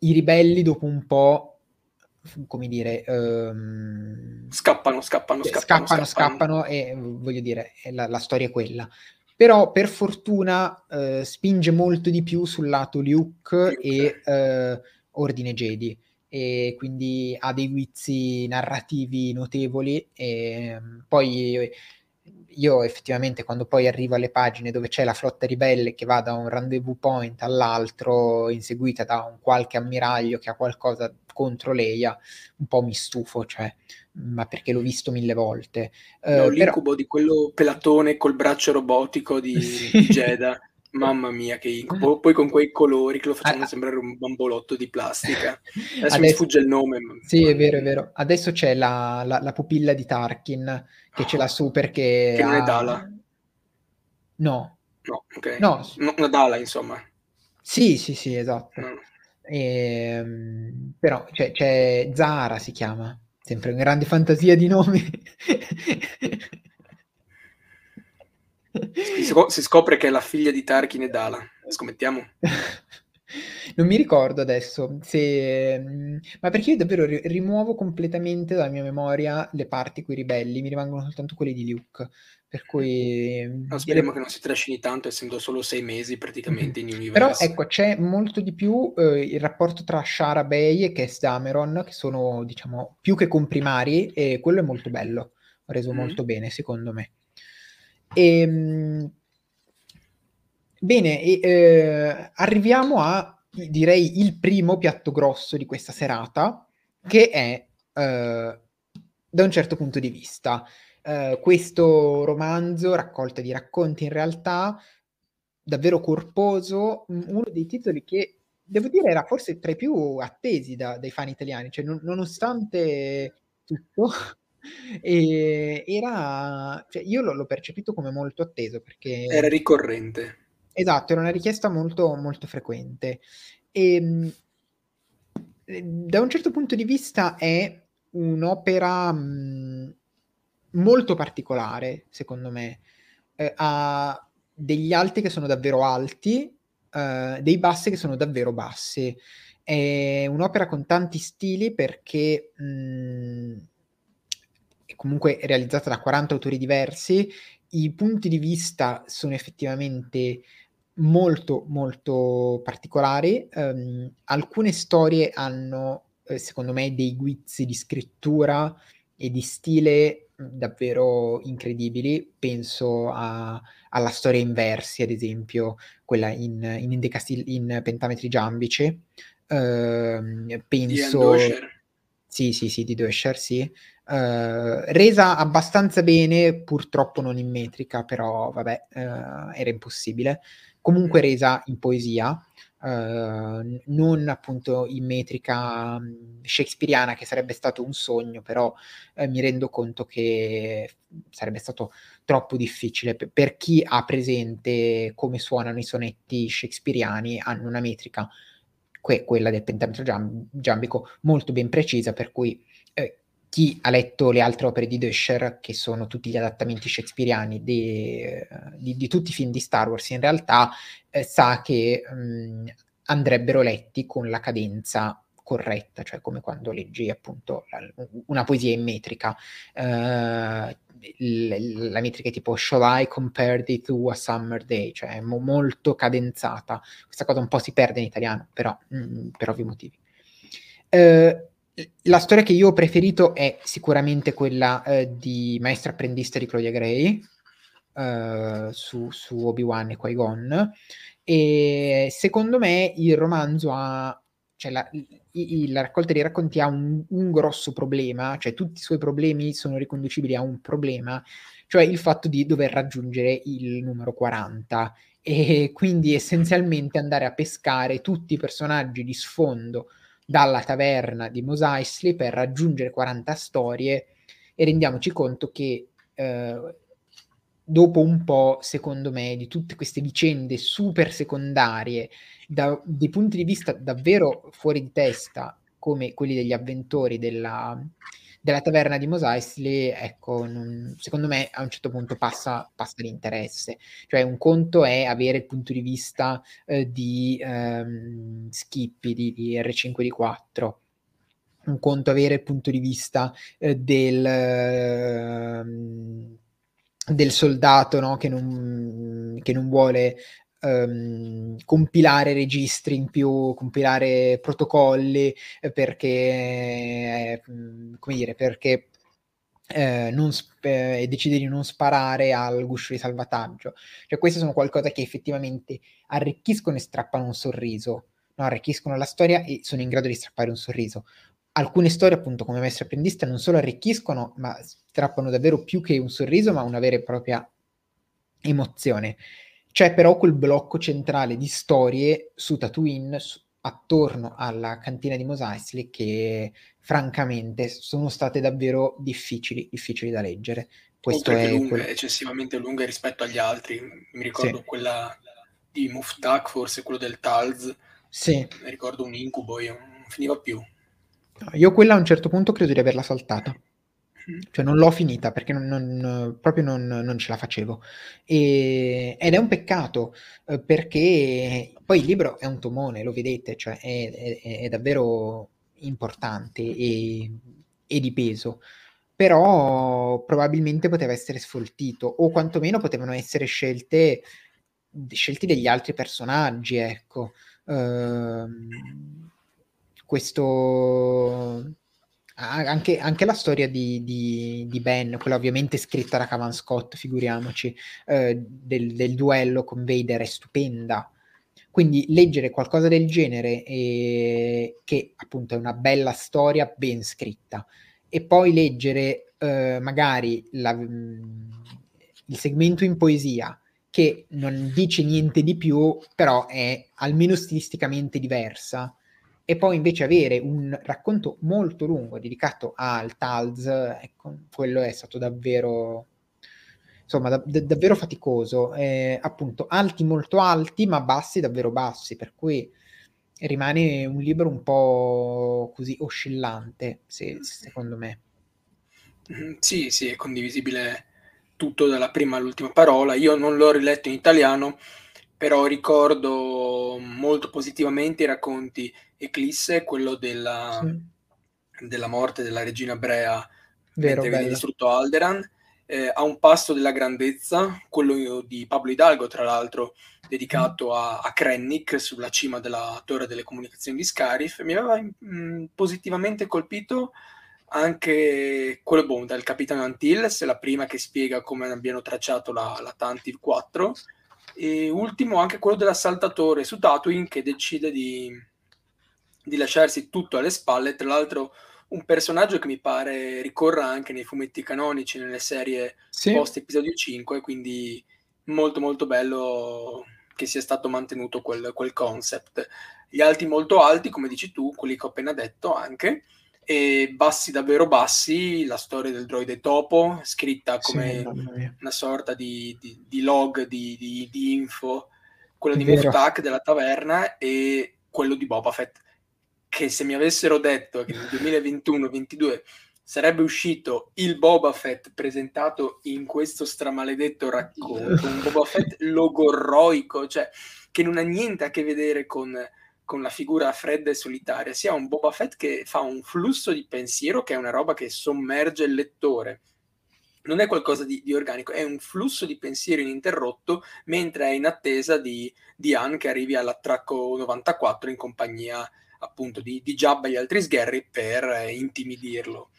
[SPEAKER 1] i ribelli dopo un po', come dire... Um...
[SPEAKER 2] Scappano, scappano,
[SPEAKER 1] scappano, scappano, scappano, e voglio dire, la, la storia è quella. Però per fortuna eh, spinge molto di più sul lato Luke, Luke. e eh, Ordine Jedi e quindi ha dei guizzi narrativi notevoli e mm, poi io effettivamente quando poi arrivo alle pagine dove c'è la flotta ribelle che va da un rendezvous point all'altro inseguita da un qualche ammiraglio che ha qualcosa contro Leia, un po' mi stufo, cioè, ma perché l'ho visto mille volte.
[SPEAKER 2] No, uh, l'incubo però... di quello pelatone col braccio robotico di, sì. di Jeddah Mamma mia, che incubo. Poi con quei colori che lo facciano ah, sembrare un bambolotto di plastica. Adesso, adesso mi sfugge il nome.
[SPEAKER 1] Sì, è vero, è vero. Adesso c'è la, la, la pupilla di Tarkin che oh, ce l'ha su perché...
[SPEAKER 2] Che non è Dala?
[SPEAKER 1] No.
[SPEAKER 2] No, ok. No. no una Dala, insomma.
[SPEAKER 1] Sì, sì, sì, esatto. No. E, ehm, però cioè, c'è Zara si chiama, sempre una grande fantasia di nomi.
[SPEAKER 2] Si scopre che è la figlia di Tarkin e Dala. Scommettiamo?
[SPEAKER 1] non mi ricordo adesso se... Mm, ma perché io davvero ri- rimuovo completamente dalla mia memoria le parti quei ribelli, mi rimangono soltanto quelli di Luke. Per cui...
[SPEAKER 2] Mm, no, speriamo che non si trascini tanto, essendo solo sei mesi praticamente in universo.
[SPEAKER 1] Però ecco, c'è molto di più eh, il rapporto tra Shara Bay e Cass Dameron, che sono, diciamo, più che comprimari, e quello è molto bello, reso mm. molto bene, secondo me. E, ehm, bene, e, eh, arriviamo a, direi, il primo piatto grosso di questa serata, che è, eh, da un certo punto di vista, eh, questo romanzo, raccolta di racconti in realtà, davvero corposo, uno dei titoli che devo dire era forse tra i più attesi da, dai fan italiani, cioè non, nonostante tutto, e era, cioè io l'ho, l'ho percepito come molto atteso perché...
[SPEAKER 2] Era ricorrente.
[SPEAKER 1] Esatto, era una richiesta molto, molto frequente. E, ehm, da un certo punto di vista è un'opera mh, molto particolare, secondo me. Eh, ha degli alti che sono davvero alti, eh, dei bassi che sono davvero bassi. È un'opera con tanti stili perché mh, comunque realizzata da 40 autori diversi, i punti di vista sono effettivamente molto molto particolari. Um, alcune storie hanno, eh, secondo me, dei guizzi di scrittura e di stile davvero incredibili. Penso a, alla storia inversi, ad esempio, quella in, in, in pentametri giambici, uh, penso... Sì, sì, sì, di Dosher, sì. Uh, resa abbastanza bene, purtroppo non in metrica, però vabbè, uh, era impossibile. Comunque resa in poesia, uh, non appunto in metrica um, shakespeariana, che sarebbe stato un sogno, però mi rendo conto che sarebbe stato troppo difficile. Per, per chi ha presente come suonano i sonetti shakespeariani, hanno una metrica que- quella del pentametro giamb- giambico molto ben precisa, per cui eh, chi ha letto le altre opere di Döscher, che sono tutti gli adattamenti shakespeariani di, di, di tutti i film di Star Wars, in realtà eh, sa che mh, mm, andrebbero letti con la cadenza corretta, cioè come quando leggi appunto una poesia in metrica. Uh, la metrica è tipo Shall I compare thee to a summer day, cioè mo- molto cadenzata. Questa cosa un po' si perde in italiano, però mh, mm, per ovvi motivi. Uh, la storia che io ho preferito è sicuramente quella uh, di Maestra apprendista di Claudia Gray uh, su, su, Obi-Wan e Qui-Gon e secondo me il romanzo ha cioè la, i, la raccolta dei racconti ha un, un, grosso problema, cioè tutti i suoi problemi sono riconducibili a un problema, cioè il fatto di dover raggiungere il numero 40 e quindi essenzialmente andare a pescare tutti i personaggi di sfondo dalla taverna di Mos Eisley per raggiungere 40 storie e rendiamoci conto che eh, dopo un po', secondo me, di tutte queste vicende super secondarie da dei punti di vista davvero fuori di testa, come quelli degli avventori della, della taverna di Mos ecco, non, secondo me a un certo punto passa, passa l'interesse. Cioè un conto è avere il punto di vista eh, di ehm, Skippy, di, di R5D4, un conto avere il punto di vista eh, del, eh, del soldato no? che, non, che non vuole um, compilare registri in più, compilare protocolli eh, perché, eh, come dire, perché eh, non sp- eh, decide di non sparare al guscio di salvataggio. Cioè, queste sono qualcosa che effettivamente arricchiscono e strappano un sorriso, no? arricchiscono la storia e sono in grado di strappare un sorriso. Alcune storie, appunto, come maestro apprendista, non solo arricchiscono, ma strappano davvero più che un sorriso, ma una vera e propria emozione. C'è però quel blocco centrale di storie su Tatooine, su, attorno alla cantina di Mos Eisley, che francamente sono state davvero difficili, difficili da leggere.
[SPEAKER 2] Questo Oltre è lunghe, quello... eccessivamente lunghe rispetto agli altri. Mi ricordo sì. quella di Muftak, forse quello del Talz.
[SPEAKER 1] Sì.
[SPEAKER 2] Mi ricordo un incubo, io non finiva più.
[SPEAKER 1] Io quella a un certo punto credo di averla saltata. Cioè non l'ho finita perché non, non, proprio non, non, ce la facevo. E, ed è un peccato eh, perché poi il libro è un tomone, lo vedete, cioè è, è, è davvero importante e, e, di peso. Però probabilmente poteva essere sfoltito o quantomeno potevano essere scelte scelti degli altri personaggi, ecco. Uh, questo anche, anche, la storia di, di, di, Ben, quella ovviamente scritta da Cavan Scott, figuriamoci, eh, del, del, duello con Vader è stupenda. Quindi leggere qualcosa del genere, eh, che appunto è una bella storia ben scritta, e poi leggere eh, magari la, mm, il segmento in poesia, che non dice niente di più, però è almeno stilisticamente diversa, e poi invece avere un racconto molto lungo dedicato al Talz, ecco, quello è stato davvero insomma da, da, davvero faticoso, eh, appunto alti molto alti ma bassi davvero bassi, per cui rimane un libro un po' così oscillante, se, secondo me.
[SPEAKER 2] Mm, sì, sì, è condivisibile tutto dalla prima all'ultima parola. Io non l'ho riletto in italiano, però ricordo molto positivamente i racconti Eclisse, quello della, sì. della morte della regina Brea Vero, mentre viene distrutto Alderan, eh, a un passo della grandezza, quello di Pablo Hidalgo, tra l'altro dedicato a, a Krennic sulla cima della torre delle comunicazioni di Scarif, mi aveva mh, mm, positivamente colpito anche quello boh, dal capitano Antilles, la prima che spiega come abbiano tracciato la, la Tantive 4, e ultimo anche quello dell'assaltatore su Tatooine che decide di di lasciarsi tutto alle spalle, tra l'altro un personaggio che mi pare ricorra anche nei fumetti canonici, nelle serie sì. post episodio 5, quindi molto molto bello che sia stato mantenuto quel, quel concept. Gli alti molto alti, come dici tu, quelli che ho appena detto anche, e bassi davvero bassi, la storia del droide topo, scritta come sì, una sorta di, di, di log di, di, info, quello di Muftak della taverna e quello di Boba Fett che se mi avessero detto che nel 2021-22 sarebbe uscito il Boba Fett presentato in questo stramaledetto racconto, un Boba Fett logorroico, cioè che non ha niente a che vedere con, con la figura fredda e solitaria, sia un Boba Fett che fa un flusso di pensiero che è una roba che sommerge il lettore. Non è qualcosa di, di organico, è un flusso di pensiero ininterrotto mentre è in attesa di, di Han che arrivi all'attracco 94 in compagnia appunto di, di Jabba e gli altri sgherri per eh, intimidirlo.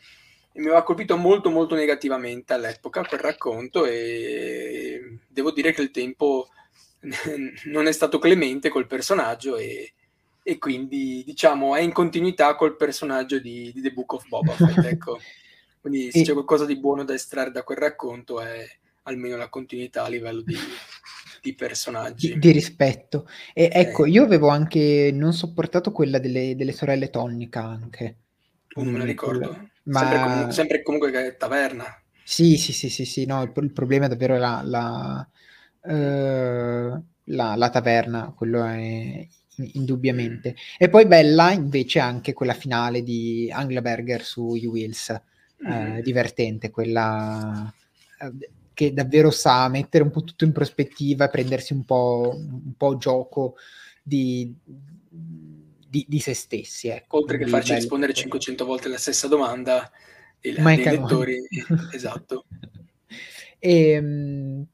[SPEAKER 2] E mi aveva colpito molto molto negativamente all'epoca quel racconto e devo dire che il tempo non è stato clemente col personaggio e, e quindi diciamo è in continuità col personaggio di, di The Book of Boba Fett. ecco. Quindi se c'è qualcosa di buono da estrarre da quel racconto è almeno la continuità a livello di, di personaggi.
[SPEAKER 1] Di, di rispetto. E ecco, eh. io avevo anche, non sopportato quella delle, delle sorelle Tonnica anche.
[SPEAKER 2] Non me la ricordo. Ma... Sempre, comunque, sempre comunque che è taverna.
[SPEAKER 1] Sì, sì, sì, sì, sì, no, il, il problema è davvero la, la, uh, la, la taverna, quello è indubbiamente. E poi bella invece anche quella finale di Angleberger su U-Wheels, mm. eh, divertente, quella eh, che davvero sa mettere un po' tutto in prospettiva, prendersi un po', un po gioco di, di, di, se stessi. Ecco.
[SPEAKER 2] Oltre che farci bello. rispondere 500 volte la stessa domanda, il, dei lettori, esatto.
[SPEAKER 1] E, ehm,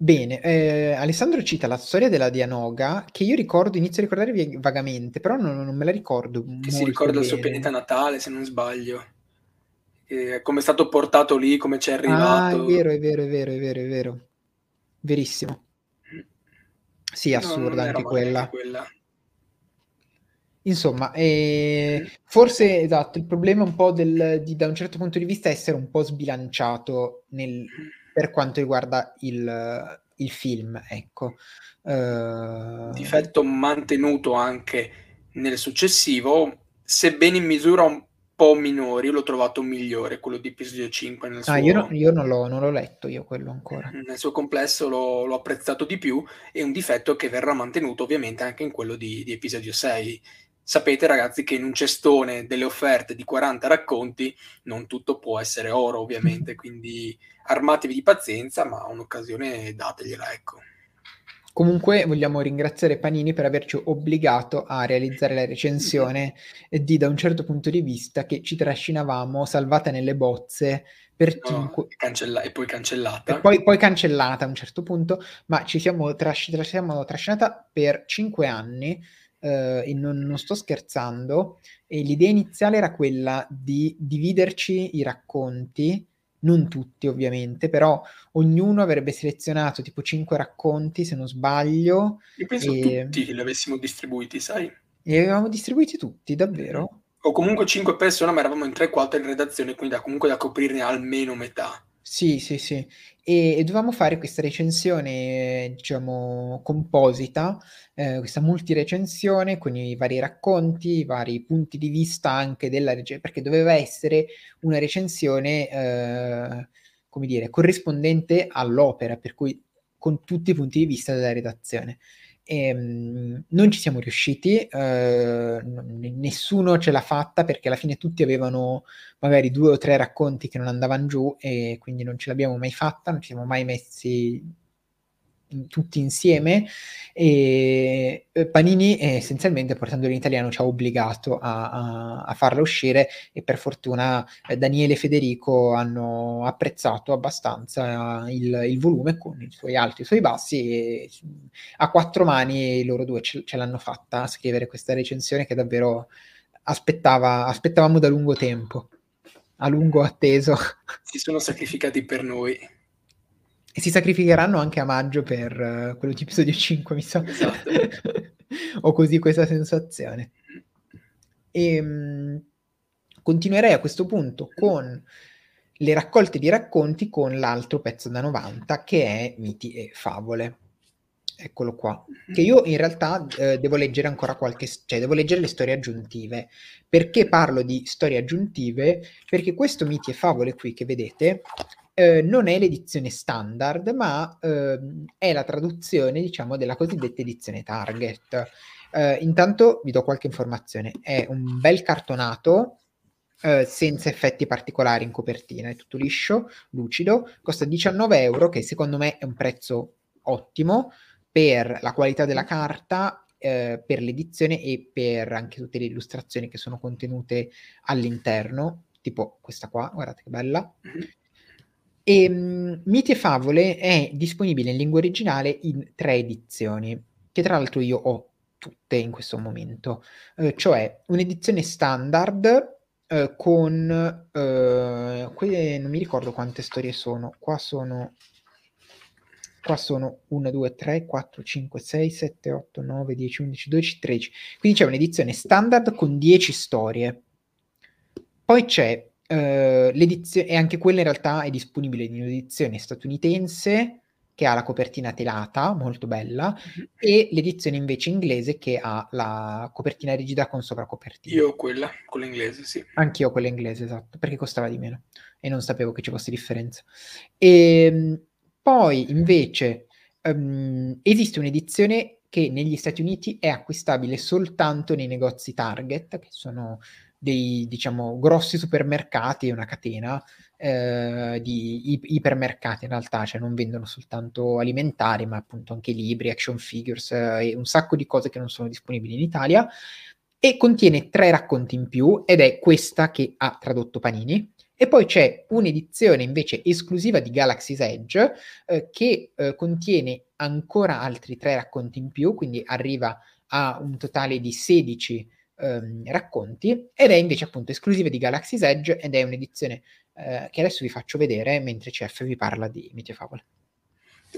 [SPEAKER 1] Bene, eh, Alessandro cita la storia della Dianoga che io ricordo, inizio a ricordare vagamente, però non, non me la ricordo.
[SPEAKER 2] Che si ricorda bene. il suo pianeta natale, se non sbaglio eh, come è stato portato lì, come ci è arrivato.
[SPEAKER 1] Ah, è vero, è vero, è vero, è vero, è vero. Verissimo. Sì, assurda no, anche quella. quella. Insomma, eh, forse esatto, il problema un po' del, di, da un certo punto di vista è essere un po' sbilanciato nel, per quanto riguarda il, il film, ecco.
[SPEAKER 2] Uh... Difetto mantenuto anche nel successivo, sebbene in misura un po' minori, io l'ho trovato migliore, quello di episodio 5. Nel
[SPEAKER 1] ah, suo... io, no, io non, l'ho, non, l'ho, letto, io quello ancora.
[SPEAKER 2] Nel suo complesso l'ho, l'ho, apprezzato di più e un difetto che verrà mantenuto ovviamente anche in quello di, di episodio 6. Sapete ragazzi che in un cestone delle offerte di 40 racconti non tutto può essere oro ovviamente, quindi armatevi di pazienza, ma un'occasione dategliela, ecco.
[SPEAKER 1] Comunque vogliamo ringraziare Panini per averci obbligato a realizzare la recensione di Da un certo punto di vista che ci trascinavamo salvata nelle bozze per no, cinque...
[SPEAKER 2] cancella- e poi cancellata.
[SPEAKER 1] E poi, poi, cancellata a un certo punto, ma ci siamo, tras- ci siamo trascinata per cinque anni Uh, e non, non, sto scherzando, e l'idea iniziale era quella di dividerci i racconti non tutti ovviamente, però ognuno avrebbe selezionato tipo 5 racconti se non sbaglio.
[SPEAKER 2] Io penso e... tutti li avessimo distribuiti, sai?
[SPEAKER 1] E avevamo distribuiti tutti, davvero?
[SPEAKER 2] O comunque 5 persone, ma eravamo in 3-4 in redazione, quindi da, comunque da coprirne almeno metà.
[SPEAKER 1] Sì, sì, sì. E, e dovevamo fare questa recensione, diciamo, composita, eh, questa multirecensione con i vari racconti, i vari punti di vista anche della recensione, perché doveva essere una recensione, eh, come dire, corrispondente all'opera, per cui con tutti i punti di vista della redazione. E, um, non ci siamo riusciti, uh, nessuno ce l'ha fatta perché alla fine tutti avevano magari due o tre racconti che non andavano giù e quindi non ce l'abbiamo mai fatta, non ci siamo mai messi tutti insieme e Panini essenzialmente portandolo in italiano ci ha obbligato a, a, a farla uscire e per fortuna eh, Daniele e Federico hanno apprezzato abbastanza il, il, volume con i suoi alti e i suoi bassi e a quattro mani loro due ce, ce l'hanno fatta a scrivere questa recensione che davvero aspettava, aspettavamo da lungo tempo a lungo atteso.
[SPEAKER 2] Si sono sacrificati per noi
[SPEAKER 1] e si sacrificheranno anche a maggio per uh, quello di episodio 5, mi sa. Esatto. Ho così questa sensazione. E ehm, mh, continuerei a questo punto con le raccolte di racconti con l'altro pezzo da 90 che è Miti e Favole. Eccolo qua. Che io in realtà eh, devo leggere ancora qualche, cioè devo leggere le storie aggiuntive. Perché parlo di storie aggiuntive? Perché questo Miti e Favole qui che vedete eh, non è l'edizione standard, ma eh, è la traduzione, diciamo, della cosiddetta edizione target. Eh, intanto vi do qualche informazione. È un bel cartonato eh, senza effetti particolari in copertina, è tutto liscio, lucido, costa 19 euro, che secondo me è un prezzo ottimo per la qualità della carta, eh, per l'edizione e per anche tutte le illustrazioni che sono contenute all'interno, tipo questa qua, guardate che bella. Mm-hmm. E, um, Miti e Favole è disponibile in lingua originale in tre edizioni, che tra l'altro io ho tutte in questo momento, eh, cioè un'edizione standard eh, con eh, quelle non mi ricordo quante storie sono. Qua sono qua sono 1, 2, 3, 4, 5, 6, 7, 8, 9, 10, 11, 12, 13. Quindi c'è un'edizione standard con 10 storie. Poi c'è l'edizione, e anche quella in realtà è disponibile in un'edizione statunitense che ha la copertina telata, molto bella, mm-hmm. e l'edizione invece inglese che ha la copertina rigida con sovracopertina.
[SPEAKER 2] Io ho quella, quella inglese, sì.
[SPEAKER 1] Anch'io ho quella inglese, esatto, perché costava di meno e non sapevo che ci fosse differenza. E ehm, poi invece um, esiste un'edizione che negli Stati Uniti è acquistabile soltanto nei negozi Target, che sono dei, diciamo, grossi supermercati, una catena, eh, di i- ipermercati in realtà, cioè non vendono soltanto alimentari, ma appunto anche libri, action figures eh, e un sacco di cose che non sono disponibili in Italia. E contiene tre racconti in più ed è questa che ha tradotto Panini. E poi c'è un'edizione invece esclusiva di Galaxy's Edge eh, che eh, contiene ancora altri tre racconti in più, quindi arriva a un totale di 16 ehm, racconti ed è invece appunto esclusiva di Galaxy's Edge ed è un'edizione eh, che adesso vi faccio vedere mentre CF vi parla di Miti Favole.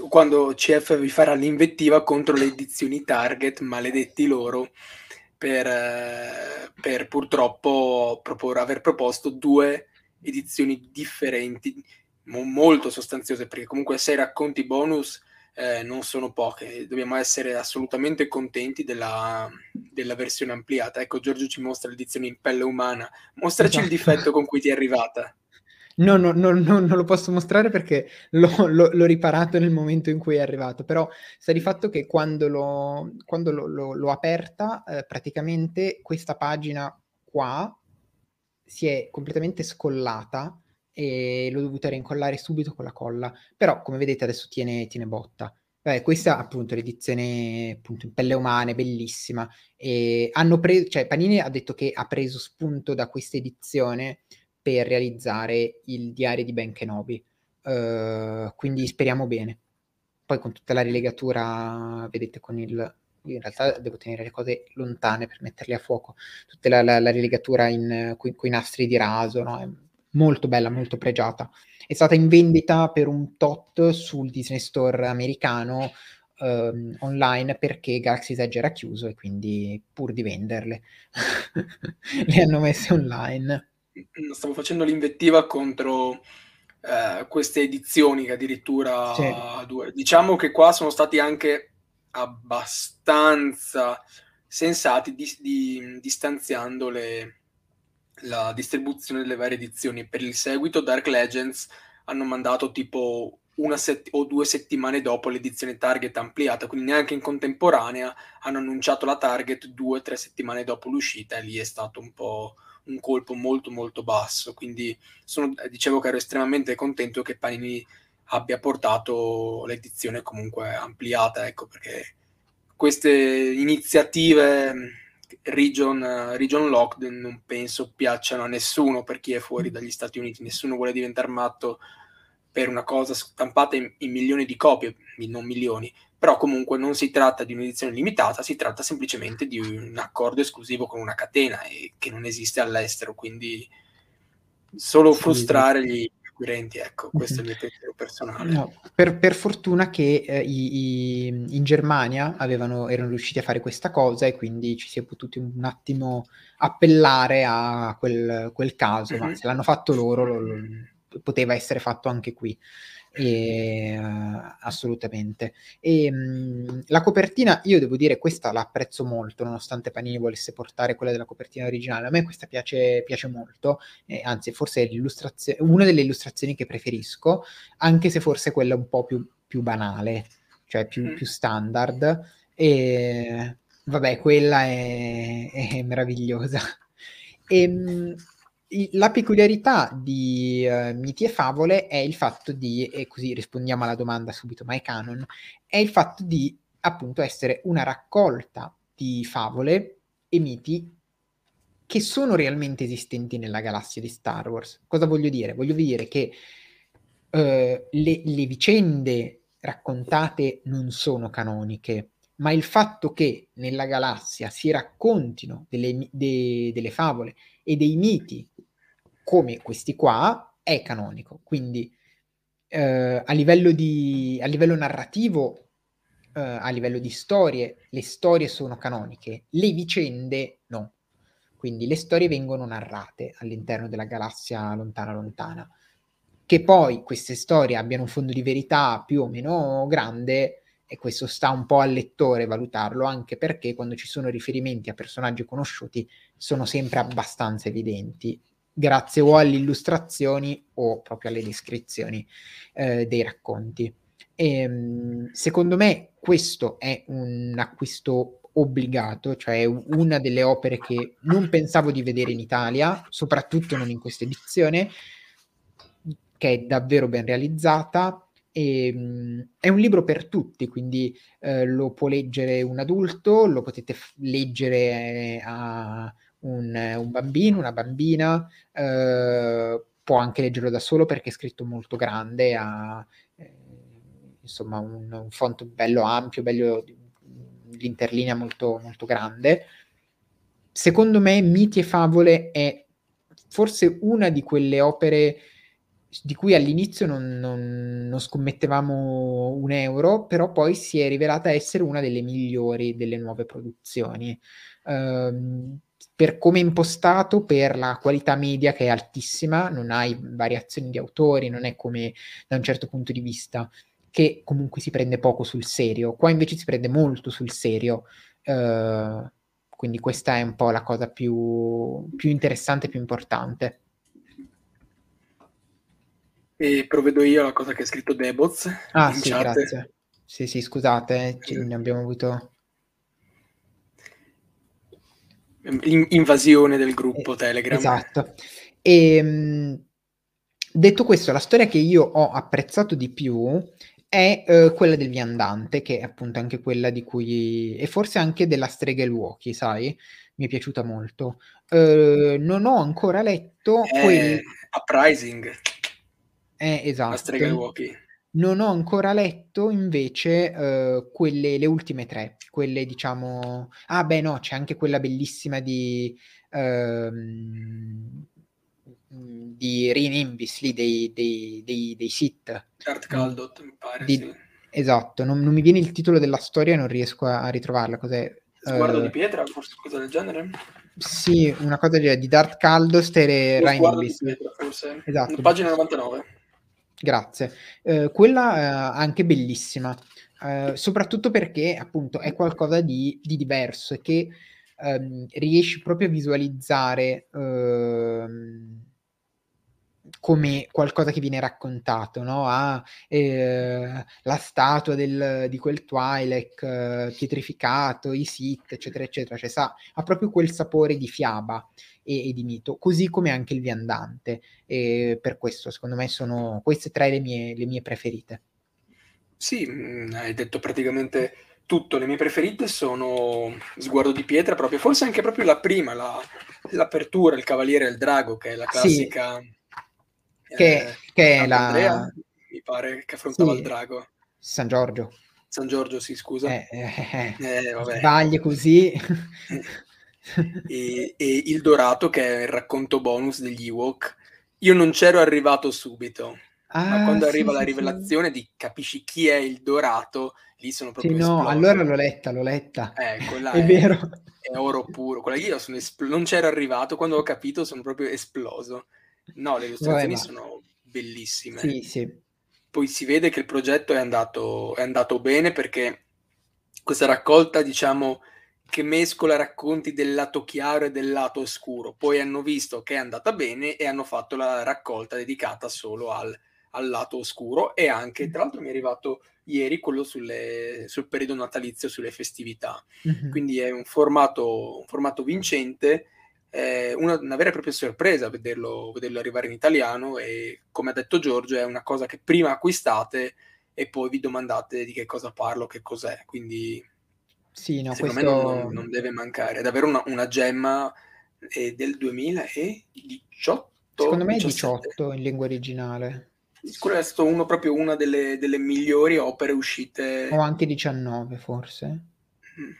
[SPEAKER 2] Quando CF vi farà l'invettiva contro le edizioni Target, maledetti loro, per, eh, per purtroppo propor- aver proposto due edizioni differenti, mo- molto sostanziose, perché comunque sei racconti bonus eh, non sono poche, dobbiamo essere assolutamente contenti della, della, versione ampliata. Ecco, Giorgio ci mostra l'edizione in pelle umana, mostraci esatto. il difetto con cui ti è arrivata.
[SPEAKER 1] No, no, no, no, non lo posso mostrare perché l'ho, l'ho, l'ho, riparato nel momento in cui è arrivato, però sta di fatto che quando l'ho, quando l'ho, l'ho aperta, eh, praticamente questa pagina qua si è completamente scollata e l'ho dovuta rincollare subito con la colla, però come vedete adesso tiene, tiene botta. Beh, questa appunto l'edizione appunto in pelle umana, bellissima. E hanno preso, cioè Panini ha detto che ha preso spunto da questa edizione per realizzare il diario di Ben Kenobi. Uh, quindi speriamo bene. Poi con tutta la rilegatura, vedete con il... In realtà devo tenere le cose lontane per metterle a fuoco. Tutta la, la, la rilegatura con i nastri di raso, no? Molto bella, molto pregiata. È stata in vendita per un tot sul Disney Store americano uh, online perché Galaxy's Edge era chiuso e quindi pur di venderle le hanno messe online
[SPEAKER 2] stavo facendo l'invettiva contro eh, queste edizioni che addirittura sì. due. Diciamo che qua sono stati anche abbastanza sensati di, di, distanziando le, la distribuzione delle varie edizioni. Per il seguito Dark Legends hanno mandato tipo una sett- o due settimane dopo l'edizione Target ampliata, quindi neanche in contemporanea hanno annunciato la Target due o tre settimane dopo l'uscita e lì è stato un po' un colpo molto molto basso, quindi sono, dicevo che ero estremamente contento che Panini abbia portato l'edizione comunque ampliata, ecco perché queste iniziative region, region locked non penso piacciono a nessuno per chi è fuori dagli Stati Uniti, nessuno vuole diventare matto per una cosa stampata in, in milioni di copie, non milioni, però comunque non si tratta di un'edizione limitata, si tratta semplicemente di un accordo esclusivo con una catena e che non esiste all'estero, quindi solo frustrare gli acquirenti, ecco, questo è il mio pensiero personale.
[SPEAKER 1] No, per, per, fortuna che eh, i, i, in Germania avevano, erano riusciti a fare questa cosa e quindi ci si è potuti un attimo appellare a quel, quel caso, mm-hmm. ma se l'hanno fatto loro lo, lo, poteva essere fatto anche qui. E, uh, assolutamente. E, um, la copertina, io devo dire, questa la apprezzo molto, nonostante Panini volesse portare quella della copertina originale. A me questa piace, piace molto, eh, anzi, forse è una delle illustrazioni che preferisco, anche se forse quella un po' più, più banale, cioè più, mm. più standard. E vabbè, quella è, è meravigliosa. E, um, la peculiarità di uh, Miti e Favole è il fatto di, e così rispondiamo alla domanda subito, ma è canon, è il fatto di appunto essere una raccolta di favole e miti che sono realmente esistenti nella galassia di Star Wars. Cosa voglio dire? Voglio dire che uh, le, le vicende raccontate non sono canoniche, ma il fatto che nella galassia si raccontino delle, de, delle favole e dei miti come questi qua è canonico. Quindi eh, a, livello di, a livello narrativo, eh, a livello di storie, le storie sono canoniche, le vicende no. Quindi le storie vengono narrate all'interno della galassia lontana lontana. Che poi queste storie abbiano un fondo di verità più o meno grande, e questo sta un po' al lettore valutarlo, anche perché quando ci sono riferimenti a personaggi conosciuti sono sempre abbastanza evidenti grazie o alle illustrazioni o proprio alle descrizioni eh, dei racconti. E, ehm, secondo me questo è un acquisto obbligato, cioè una delle opere che non pensavo di vedere in Italia, soprattutto non in questa edizione, che è davvero ben realizzata. E, um, è un libro per tutti, quindi uh, lo può leggere un adulto, lo potete f- leggere eh, a un, un bambino, una bambina, eh, può anche leggerlo da solo perché è scritto molto grande, ha eh, insomma un, un, font bello ampio, bello, l'interlinea molto, molto grande. Secondo me Miti e Favole è forse una di quelle opere di cui all'inizio non, non, non, scommettevamo un euro, però poi si è rivelata essere una delle migliori delle nuove produzioni. Um, per come è impostato, per la qualità media che è altissima, non hai variazioni di autori, non è come da un certo punto di vista, che comunque si prende poco sul serio. Qua invece si prende molto sul serio. Uh, quindi questa è un po' la cosa più, più interessante, più importante.
[SPEAKER 2] E provvedo io la cosa che ha scritto Deboz.
[SPEAKER 1] Ah sì, chat. grazie. Sì, sì, scusate, ci, ne abbiamo avuto
[SPEAKER 2] In- invasione del gruppo eh, Telegram.
[SPEAKER 1] Esatto. E, ehm, detto questo, la storia che io ho apprezzato di più è uh, quella del viandante, che è appunto anche quella di cui... e forse anche della strega Luochi, sai? Mi è piaciuta molto. Uh, non ho ancora letto...
[SPEAKER 2] Eh, quel... Uprising.
[SPEAKER 1] Eh, esatto.
[SPEAKER 2] La strega Luochi.
[SPEAKER 1] Non ho ancora letto invece uh, quelle, le ultime tre, quelle diciamo... Ah beh no, c'è anche quella bellissima di... Uh, di Rin lì dei, dei, dei, dei Sith.
[SPEAKER 2] Art Caldot, mi pare, di, sì.
[SPEAKER 1] Esatto, non, non, mi viene il titolo della storia non riesco a, a ritrovarla. Cos'è?
[SPEAKER 2] Sguardo uh, di pietra, forse qualcosa del genere?
[SPEAKER 1] Sì, una cosa di, di Darth Caldost e
[SPEAKER 2] di pietra, forse. Esatto. Pagina 99.
[SPEAKER 1] Grazie. Eh, quella è anche bellissima, eh, soprattutto perché appunto è qualcosa di, di diverso e che ehm, riesci proprio a visualizzare ehm, come qualcosa che viene raccontato, no? Ha eh, la statua del, di quel Twi'lek eh, pietrificato, i Sith, eccetera, eccetera, cioè sa, ha proprio quel sapore di fiaba e, e di mito, così come anche il viandante. E per questo, secondo me, sono queste tre le mie, le mie preferite.
[SPEAKER 2] Sì, mm, hai detto praticamente tutto. Le mie preferite sono Sguardo di pietra, proprio, forse anche proprio la prima, la, l'apertura, il Cavaliere e il Drago, che è la classica. Sì,
[SPEAKER 1] che, eh, che è la.
[SPEAKER 2] Andrea, mi pare che affrontava sì, il Drago.
[SPEAKER 1] San Giorgio.
[SPEAKER 2] San Giorgio, sì, scusa.
[SPEAKER 1] Eh, eh, eh, eh sbagli così.
[SPEAKER 2] e, e, Il Dorato, che è il racconto bonus degli Ewok, Io non c'ero arrivato subito, ah, ma quando sì, arriva sì, la rivelazione sì. di capisci chi è il dorato, lì sono proprio
[SPEAKER 1] Sì, no, esploso. allora l'ho letta, l'ho letta.
[SPEAKER 2] Eh, quella è, è vero. È oro puro. Quella io sono espl- non c'ero arrivato, quando ho capito sono proprio esploso. No, le illustrazioni Vabbè, sono bellissime.
[SPEAKER 1] Sì, sì.
[SPEAKER 2] Poi si vede che il progetto è andato, è andato bene perché questa raccolta, diciamo, che mescola racconti del lato chiaro e del lato oscuro. Poi hanno visto che è andata bene e hanno fatto la raccolta dedicata solo al, al lato oscuro e anche, tra l'altro mi è arrivato ieri quello sulle, sul periodo natalizio, sulle festività. Mm-hmm. Quindi è un formato, un formato vincente, eh, una, una, vera e propria sorpresa vederlo, vederlo arrivare in italiano e come ha detto Giorgio è una cosa che prima acquistate e poi vi domandate di che cosa parlo, che cos'è. Quindi
[SPEAKER 1] sì, no,
[SPEAKER 2] secondo
[SPEAKER 1] questo...
[SPEAKER 2] me non, non, deve mancare. È davvero una, una gemma eh, del 2018.
[SPEAKER 1] Secondo me è 18 in lingua originale.
[SPEAKER 2] Quello è stato uno, proprio una delle, delle migliori opere uscite.
[SPEAKER 1] O anche 19 forse. Mm.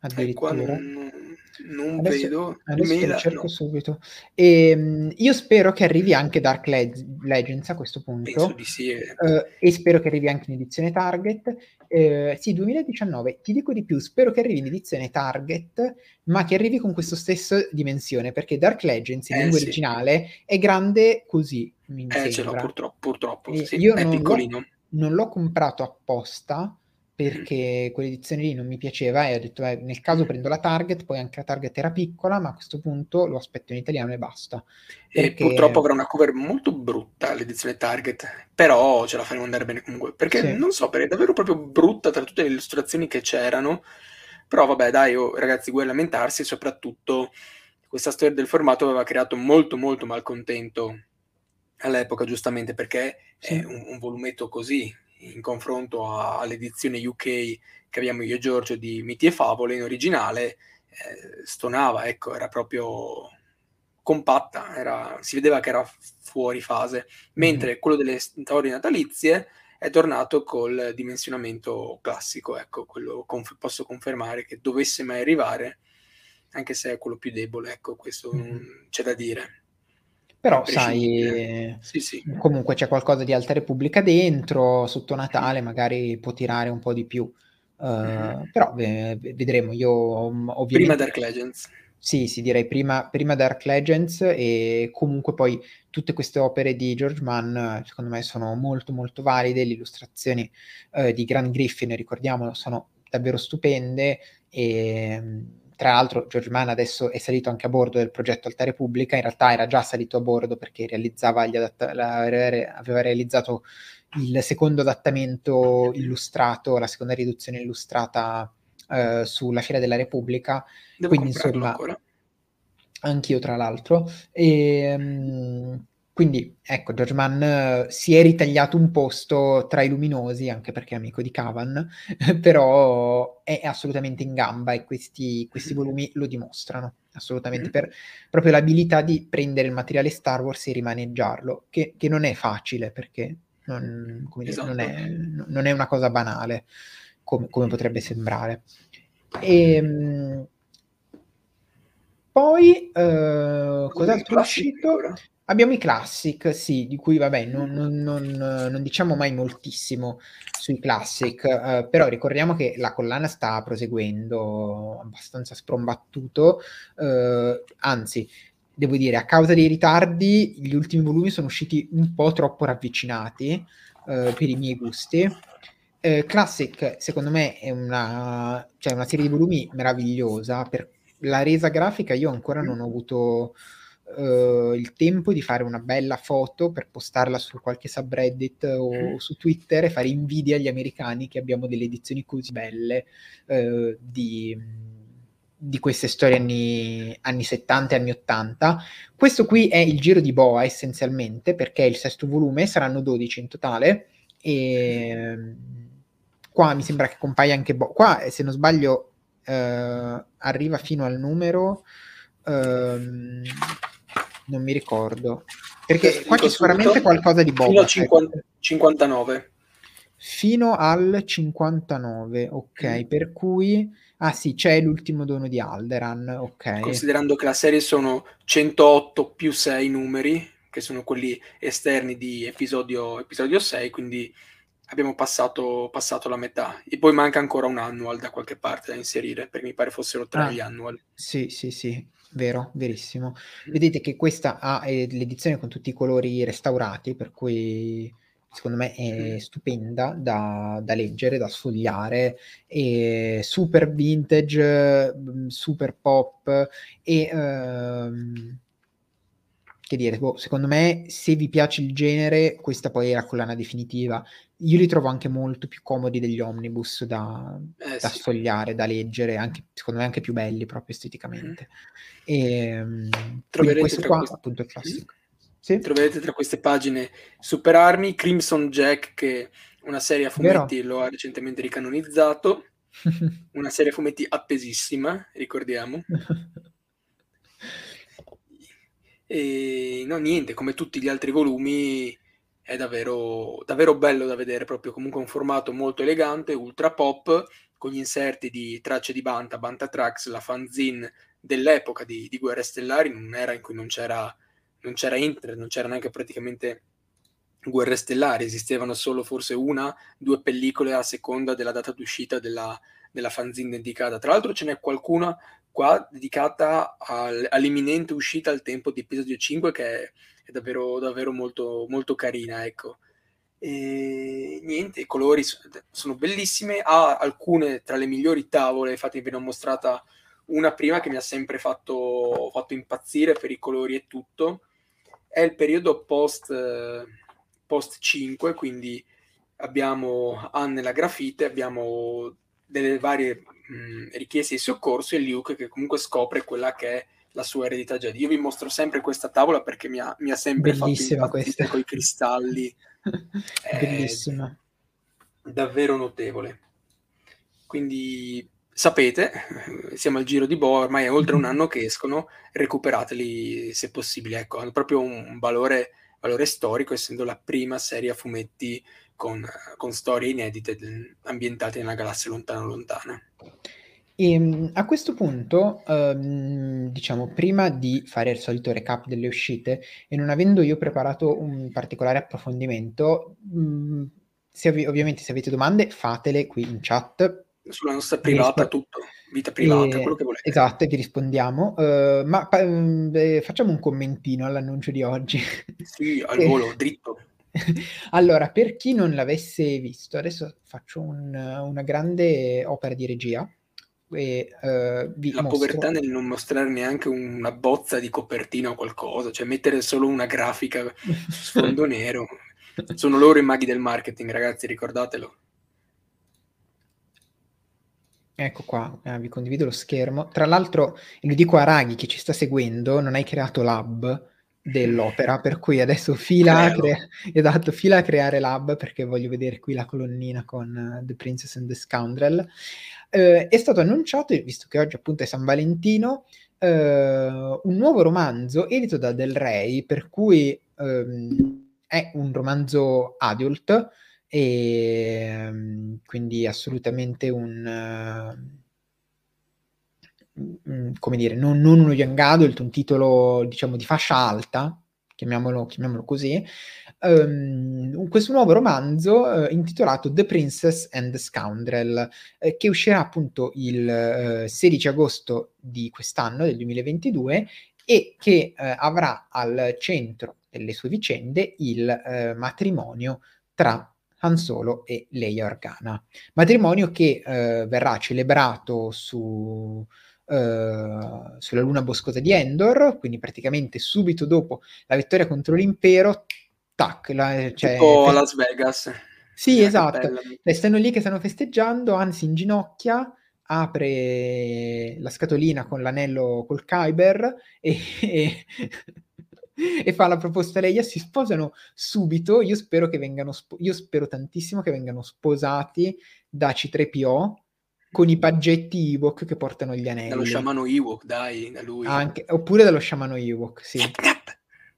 [SPEAKER 1] Addirittura.
[SPEAKER 2] Eh, non, non adesso, vedo.
[SPEAKER 1] Adesso Mela, cerco no. subito. E, um, io spero che arrivi anche Dark Leg- Legends a questo punto.
[SPEAKER 2] Sì.
[SPEAKER 1] Uh, e spero che arrivi anche in edizione Target. Uh, sì, 2019. Ti dico di più, spero che arrivi in edizione Target, ma che arrivi con questa stessa dimensione, perché Dark Legends in eh, lingua sì. originale è grande così. Mi
[SPEAKER 2] eh, ce l'ho purtroppo. purtroppo sì.
[SPEAKER 1] Io è non piccolino. L'ho, non l'ho comprato apposta perché quell'edizione lì non mi piaceva e ho detto eh, nel caso prendo la Target, poi anche la Target era piccola, ma a questo punto lo aspetto in italiano e basta.
[SPEAKER 2] Perché... E purtroppo avrà una cover molto brutta l'edizione Target, però ce la faremo andare bene comunque, perché sì. non so, perché è davvero proprio brutta tra tutte le illustrazioni che c'erano, però vabbè dai, oh, ragazzi, vuoi lamentarsi e soprattutto questa storia del formato aveva creato molto molto malcontento all'epoca, giustamente, perché sì. è un, un volumetto così, in confronto a, all'edizione UK che abbiamo io e Giorgio di Miti e Favole in originale, eh, stonava, ecco, era proprio compatta, era, si vedeva che era fuori fase, mentre mm-hmm. quello delle storie natalizie è tornato col dimensionamento classico, ecco, quello conf- posso confermare che dovesse mai arrivare, anche se è quello più debole, ecco, questo mm-hmm. c'è da dire.
[SPEAKER 1] Però sai, sì, sì. comunque c'è qualcosa di Alta Repubblica dentro, sotto Natale magari può tirare un po' di più. Uh, mm-hmm. Però v- vedremo, io ovviamente...
[SPEAKER 2] Prima Dark Legends.
[SPEAKER 1] Sì, sì, direi prima, prima, Dark Legends e comunque poi tutte queste opere di George Mann secondo me sono molto molto valide, le illustrazioni uh, di Grant Griffin, ricordiamolo, sono davvero stupende e tra l'altro George Mann adesso è salito anche a bordo del progetto Alta Repubblica, in realtà era già salito a bordo perché realizzava gli adatt- la, aveva realizzato il secondo adattamento illustrato, la seconda riduzione illustrata eh, sulla Fiera della Repubblica.
[SPEAKER 2] Devo Quindi insomma, ancora.
[SPEAKER 1] anch'io tra l'altro. E, um, quindi ecco, George Mann uh, si è ritagliato un posto tra i luminosi, anche perché è amico di Cavan, però è assolutamente in gamba e questi, questi volumi lo dimostrano, assolutamente, per proprio l'abilità di prendere il materiale Star Wars e rimaneggiarlo, che, che non è facile, perché non, esatto. dire, non, è, esatto. non, è, una cosa banale, come, come potrebbe sembrare. E, ehm, poi, uh, cos'altro è uscito? Abbiamo i classic, sì, di cui vabbè, non, non, non, non diciamo mai moltissimo sui classic, eh, però ricordiamo che la collana sta proseguendo abbastanza sprombattuto, eh, anzi, devo dire, a causa dei ritardi, gli ultimi volumi sono usciti un po' troppo ravvicinati eh, per i miei gusti. Eh, classic, secondo me, è una, cioè una serie di volumi meravigliosa. Per la resa grafica io ancora non ho avuto uh, il tempo di fare una bella foto per postarla su qualche subreddit o mm. su Twitter e fare invidia agli americani che abbiamo delle edizioni così belle uh, di, di, queste storie anni, anni 70 e anni 80. Questo qui è il giro di Boa essenzialmente perché è il sesto volume, saranno 12 in totale e qua mi sembra che compaia anche Boa. Qua se non sbaglio uh, arriva fino al numero Um, non mi ricordo. Perché qua c'è sicuramente qualcosa di Boba.
[SPEAKER 2] Fino al 50, 59.
[SPEAKER 1] Fino al 59, ok. Mm. Per cui... Ah sì, c'è l'ultimo dono di Alderan, ok.
[SPEAKER 2] Considerando che la serie sono 108 più 6 numeri, che sono quelli esterni di episodio, episodio 6, quindi abbiamo passato, passato, la metà. E poi manca ancora un annual da qualche parte da inserire, perché mi pare fossero tre ah, gli annual.
[SPEAKER 1] Sì, sì, sì, vero, verissimo. Vedete che questa ha eh, l'edizione con tutti i colori restaurati, per cui secondo me è stupenda da, da leggere, da sfogliare, è super vintage, mm, super pop e... Ehm, che dire, boh, secondo me se vi piace il genere, questa poi è la collana definitiva. Io li trovo anche molto più comodi degli omnibus da, eh, da sì. sfogliare, da leggere, anche, secondo me anche più belli proprio esteticamente. Mm. E, Troverete questo qua questi... appunto è classico. Mm.
[SPEAKER 2] Sì? Troverete tra queste pagine Super Army, Crimson Jack, che una serie a fumetti Vero? lo ha recentemente ricanonizzato, una serie a fumetti attesissima, ricordiamo. e no, niente, come tutti gli altri volumi, è davvero, davvero bello da vedere, proprio comunque un formato molto elegante, ultra pop, con gli inserti di tracce di Banta, Banta Tracks, la fanzine dell'epoca di, di Guerre Stellari, in un'era in cui non c'era non c'era internet, non c'era neanche praticamente guerre stellari, esistevano solo forse una, due pellicole a seconda della data d'uscita della, della fanzine dedicata. Tra l'altro ce n'è qualcuna qua dedicata al, all'imminente uscita al tempo di episodio 5 che è, è davvero, davvero molto, molto carina, ecco. E niente, i colori sono bellissime, ha alcune tra le migliori tavole, infatti ve ne ho mostrata una prima che mi ha sempre fatto, fatto impazzire per i colori e tutto, è il periodo post, post 5, quindi abbiamo Anne la grafite, abbiamo delle varie mh, richieste di soccorso e Luke che comunque scopre quella che è la sua eredità Jedi. Io vi mostro sempre questa tavola perché mi ha, mi ha sempre
[SPEAKER 1] Bellissima
[SPEAKER 2] fatto impazzire con i cristalli.
[SPEAKER 1] Bellissima.
[SPEAKER 2] Davvero notevole. Quindi sapete, siamo al giro di Bo, ormai è oltre un anno che escono, recuperateli se possibile, ecco, hanno proprio un valore, valore storico, essendo la prima serie a fumetti con, con storie inedite ambientate una galassia lontana lontana.
[SPEAKER 1] E ehm, a questo punto, um, diciamo, prima di fare il solito recap delle uscite, e non avendo io preparato un particolare approfondimento, um, se ov- ovviamente se avete domande fatele qui in chat,
[SPEAKER 2] sulla nostra privata rispo- tutto, vita privata, eh, quello che volete.
[SPEAKER 1] Esatto, vi rispondiamo. Uh, ma pa- beh, facciamo un commentino all'annuncio di oggi.
[SPEAKER 2] Sì, al volo, dritto.
[SPEAKER 1] allora, per chi non l'avesse visto, adesso faccio un, una grande opera di regia. E, uh,
[SPEAKER 2] La mostro... povertà nel non mostrare neanche una bozza di copertina o qualcosa, cioè mettere solo una grafica su sfondo nero. Sono loro i maghi del marketing, ragazzi, ricordatelo.
[SPEAKER 1] Ecco qua, eh, vi condivido lo schermo. Tra l'altro, lo dico a Raghi che ci sta seguendo, non hai creato l'hub dell'opera, per cui adesso fila a, crea- esatto, fila a creare l'hub perché voglio vedere qui la colonnina con uh, The Princess and the Scoundrel. Uh, è stato annunciato, visto che oggi appunto è San Valentino, uh, un nuovo romanzo edito da Del Rey, per cui um, è un romanzo adult, e ehm, quindi assolutamente un uh, come dire, non, non, uno young adult, un titolo diciamo di fascia alta, chiamiamolo, chiamiamolo così, um, questo nuovo romanzo uh, intitolato The Princess and the Scoundrel, uh, che uscirà appunto il 16 agosto di quest'anno, del 2022, e che avrà al centro delle sue vicende il matrimonio tra Han Solo e Leia Organa. Matrimonio che eh, verrà celebrato su, eh, sulla luna boscosa di Endor, quindi praticamente subito dopo la vittoria contro l'impero, tac, la,
[SPEAKER 2] cioè, tipo a Las Vegas.
[SPEAKER 1] Sì, esatto. Le stanno lì che stanno festeggiando, anzi in ginocchia, apre la scatolina con l'anello col Kyber e, e e fa la proposta a lei, si sposano subito, io spero che vengano, spo- io spero tantissimo che vengano sposati da C3PO con i paggetti Ewok che portano gli anelli.
[SPEAKER 2] Dallo sciamano Ewok, dai, da lui.
[SPEAKER 1] Anche, oppure dallo sciamano Ewok, sì.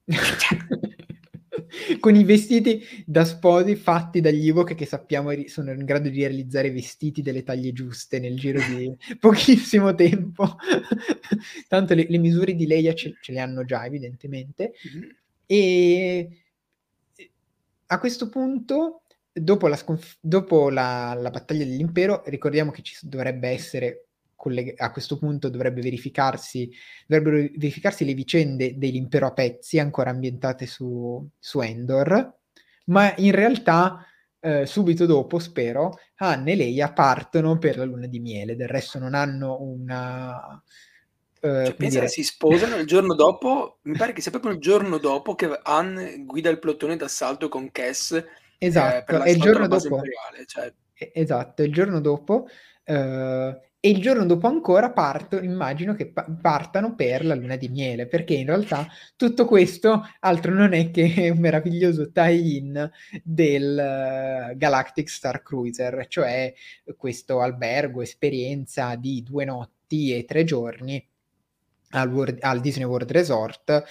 [SPEAKER 1] con i vestiti da sposi fatti dagli Ewok che sappiamo sono in grado di realizzare vestiti delle taglie giuste nel giro di pochissimo tempo. Tanto le, le, misure di Leia ce, ce, le hanno già, evidentemente. Mm-hmm. E a questo punto, dopo la, sconf- dopo la, la battaglia dell'impero, ricordiamo che ci dovrebbe essere a questo punto dovrebbe verificarsi, dovrebbero verificarsi le vicende dell'impero a pezzi ancora ambientate su, su Endor, ma in realtà eh, subito dopo, spero, Anne e Leia partono per la luna di miele, del resto non hanno una...
[SPEAKER 2] Eh, cioè, dire... si sposano il giorno dopo, mi pare che sia proprio il giorno dopo che Anne guida il plotone d'assalto con Cass
[SPEAKER 1] esatto, eh, il giorno dopo, cioè... Esatto, il giorno dopo Uh, e il giorno dopo ancora parto, immagino che pa- partano per la luna di miele, perché in realtà tutto questo altro non è che un meraviglioso tie-in del uh, Galactic Star Cruiser, cioè questo albergo, esperienza di due notti e tre giorni al, World, al Disney World Resort,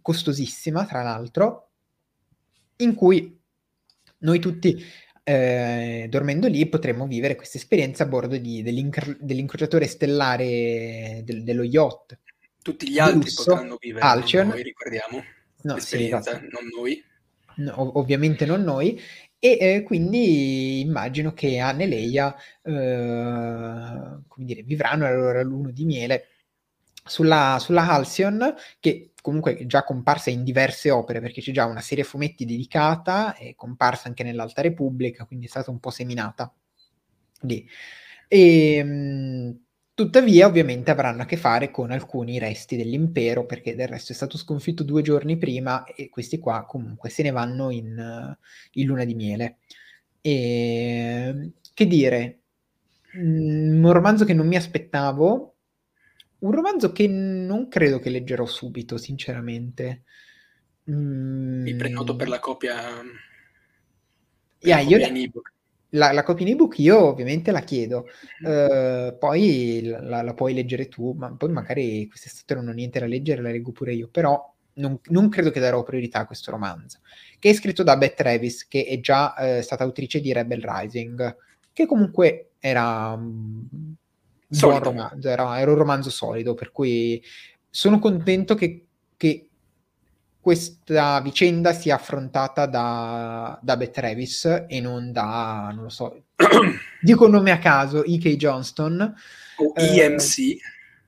[SPEAKER 1] costosissima tra l'altro, in cui noi tutti eh, dormendo lì potremmo vivere questa esperienza a bordo di, dell'incro- dell'incrociatore stellare del, dello yacht.
[SPEAKER 2] Tutti gli altri Lusso, potranno vivere,
[SPEAKER 1] Alcion.
[SPEAKER 2] noi ricordiamo no, sì, esatto. non noi.
[SPEAKER 1] No, ovviamente non noi. E eh, quindi immagino che Anne e Leia eh, come dire, vivranno la loro luna di miele sulla, sulla Halcyon, che comunque è già comparsa in diverse opere, perché c'è già una serie fumetti dedicata, è comparsa anche nell'Alta Repubblica, quindi è stata un po' seminata lì. E, ehm, tuttavia, ovviamente, avranno a che fare con alcuni resti dell'impero, perché del resto è stato sconfitto due giorni prima e questi qua comunque se ne vanno in, in luna di miele. E, che dire, mm, un romanzo che non mi aspettavo, un romanzo che non credo che leggerò subito, sinceramente.
[SPEAKER 2] Mm. Mi prenoto per la copia,
[SPEAKER 1] per yeah, la copia io, in ebook. La, la, copia in ebook io ovviamente la chiedo, uh, poi la, la, puoi leggere tu, ma poi magari quest'estate non ho niente da leggere, la leggo pure io, però non, non, credo che darò priorità a questo romanzo, che è scritto da Beth Travis, che è già uh, stata autrice di Rebel Rising, che comunque era... Um, buon romanzo, era, era, un romanzo solido, per cui sono contento che, che questa vicenda sia affrontata da, da Beth Travis e non da, non lo so, dico un nome a caso, E.K. Johnston.
[SPEAKER 2] O EMC. Eh,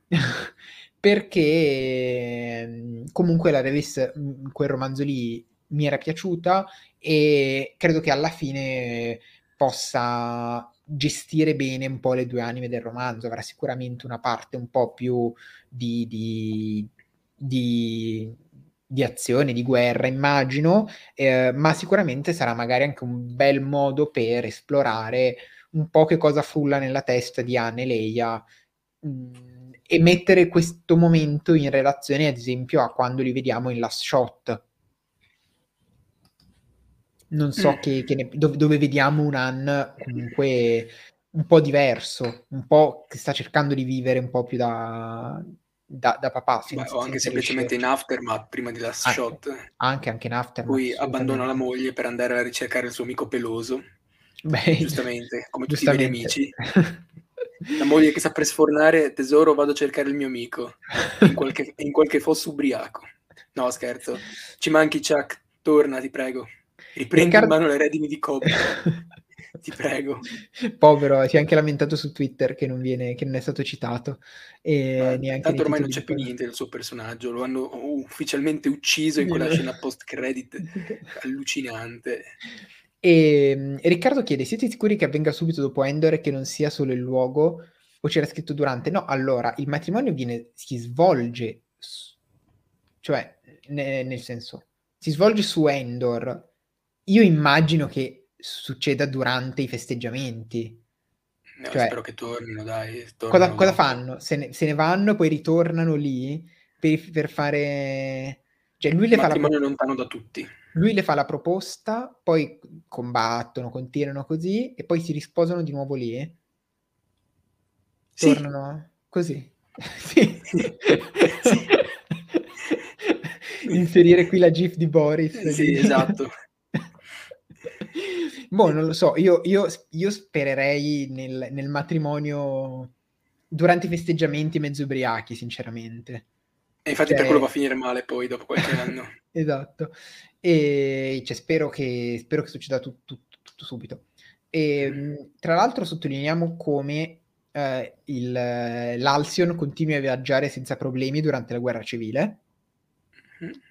[SPEAKER 1] perché comunque la Travis in quel romanzo lì mi era piaciuta e credo che alla fine possa gestire bene un po' le due anime del romanzo, avrà sicuramente una parte un po' più di, di, di, di azione, di guerra, immagino, eh, ma sicuramente sarà magari anche un bel modo per esplorare un po' che cosa frulla nella testa di Anne e Leia mh, mm, e mettere questo momento in relazione, ad esempio, a quando li vediamo in Last Shot, non so mm. che, che ne, dove, dove, vediamo un Anne comunque un po' diverso, un po' che sta cercando di vivere un po' più da, da, da papà.
[SPEAKER 2] Beh, o anche semplicemente riuscire. in Aftermath prima di Last
[SPEAKER 1] anche,
[SPEAKER 2] Shot.
[SPEAKER 1] Anche, anche in Aftermath.
[SPEAKER 2] Poi abbandona la moglie per andare a ricercare il suo amico peloso. Beh, giustamente, come tutti i miei amici. La moglie che sa per sfornare, tesoro, vado a cercare il mio amico. In qualche, in qualche fosso ubriaco. No, scherzo. Ci manchi Chuck, torna, ti prego. Riprendi Riccardo... in mano le redini di Kobe. Ti prego.
[SPEAKER 1] Povero, si è anche lamentato su Twitter che non, viene, che non è stato citato.
[SPEAKER 2] E neanche tanto ormai non c'è più niente del suo personaggio, lo hanno ufficialmente ucciso in quella scena post-credit allucinante.
[SPEAKER 1] E, ehm, Riccardo chiede: siete sicuri che avvenga subito dopo Endor e che non sia solo il luogo? O c'era scritto durante? No, allora il matrimonio viene, si svolge, cioè ne, nel senso, si svolge su Endor, io immagino che succeda durante i festeggiamenti.
[SPEAKER 2] No, cioè, spero che tornino, dai.
[SPEAKER 1] Tornino cosa, cosa, fanno? Se ne, se ne, vanno, poi ritornano lì per, per fare... Cioè, lui le fa la
[SPEAKER 2] lontano da tutti.
[SPEAKER 1] Lui le fa la proposta, poi combattono, continuano così, e poi si risposano di nuovo lì. Tornano sì. così. sì. sì. Inserire qui la GIF di Boris.
[SPEAKER 2] Sì, esatto.
[SPEAKER 1] Boh, non lo so, io, io, io spererei nel, nel, matrimonio durante i festeggiamenti mezzo ubriachi, sinceramente.
[SPEAKER 2] E infatti cioè... per quello va a finire male poi dopo qualche anno.
[SPEAKER 1] esatto. E cioè, spero, che, spero, che, succeda tutto, tutto, tutto subito. E, mm. tra l'altro sottolineiamo come eh, il, l'Alcyon continui a viaggiare senza problemi durante la guerra civile. Mm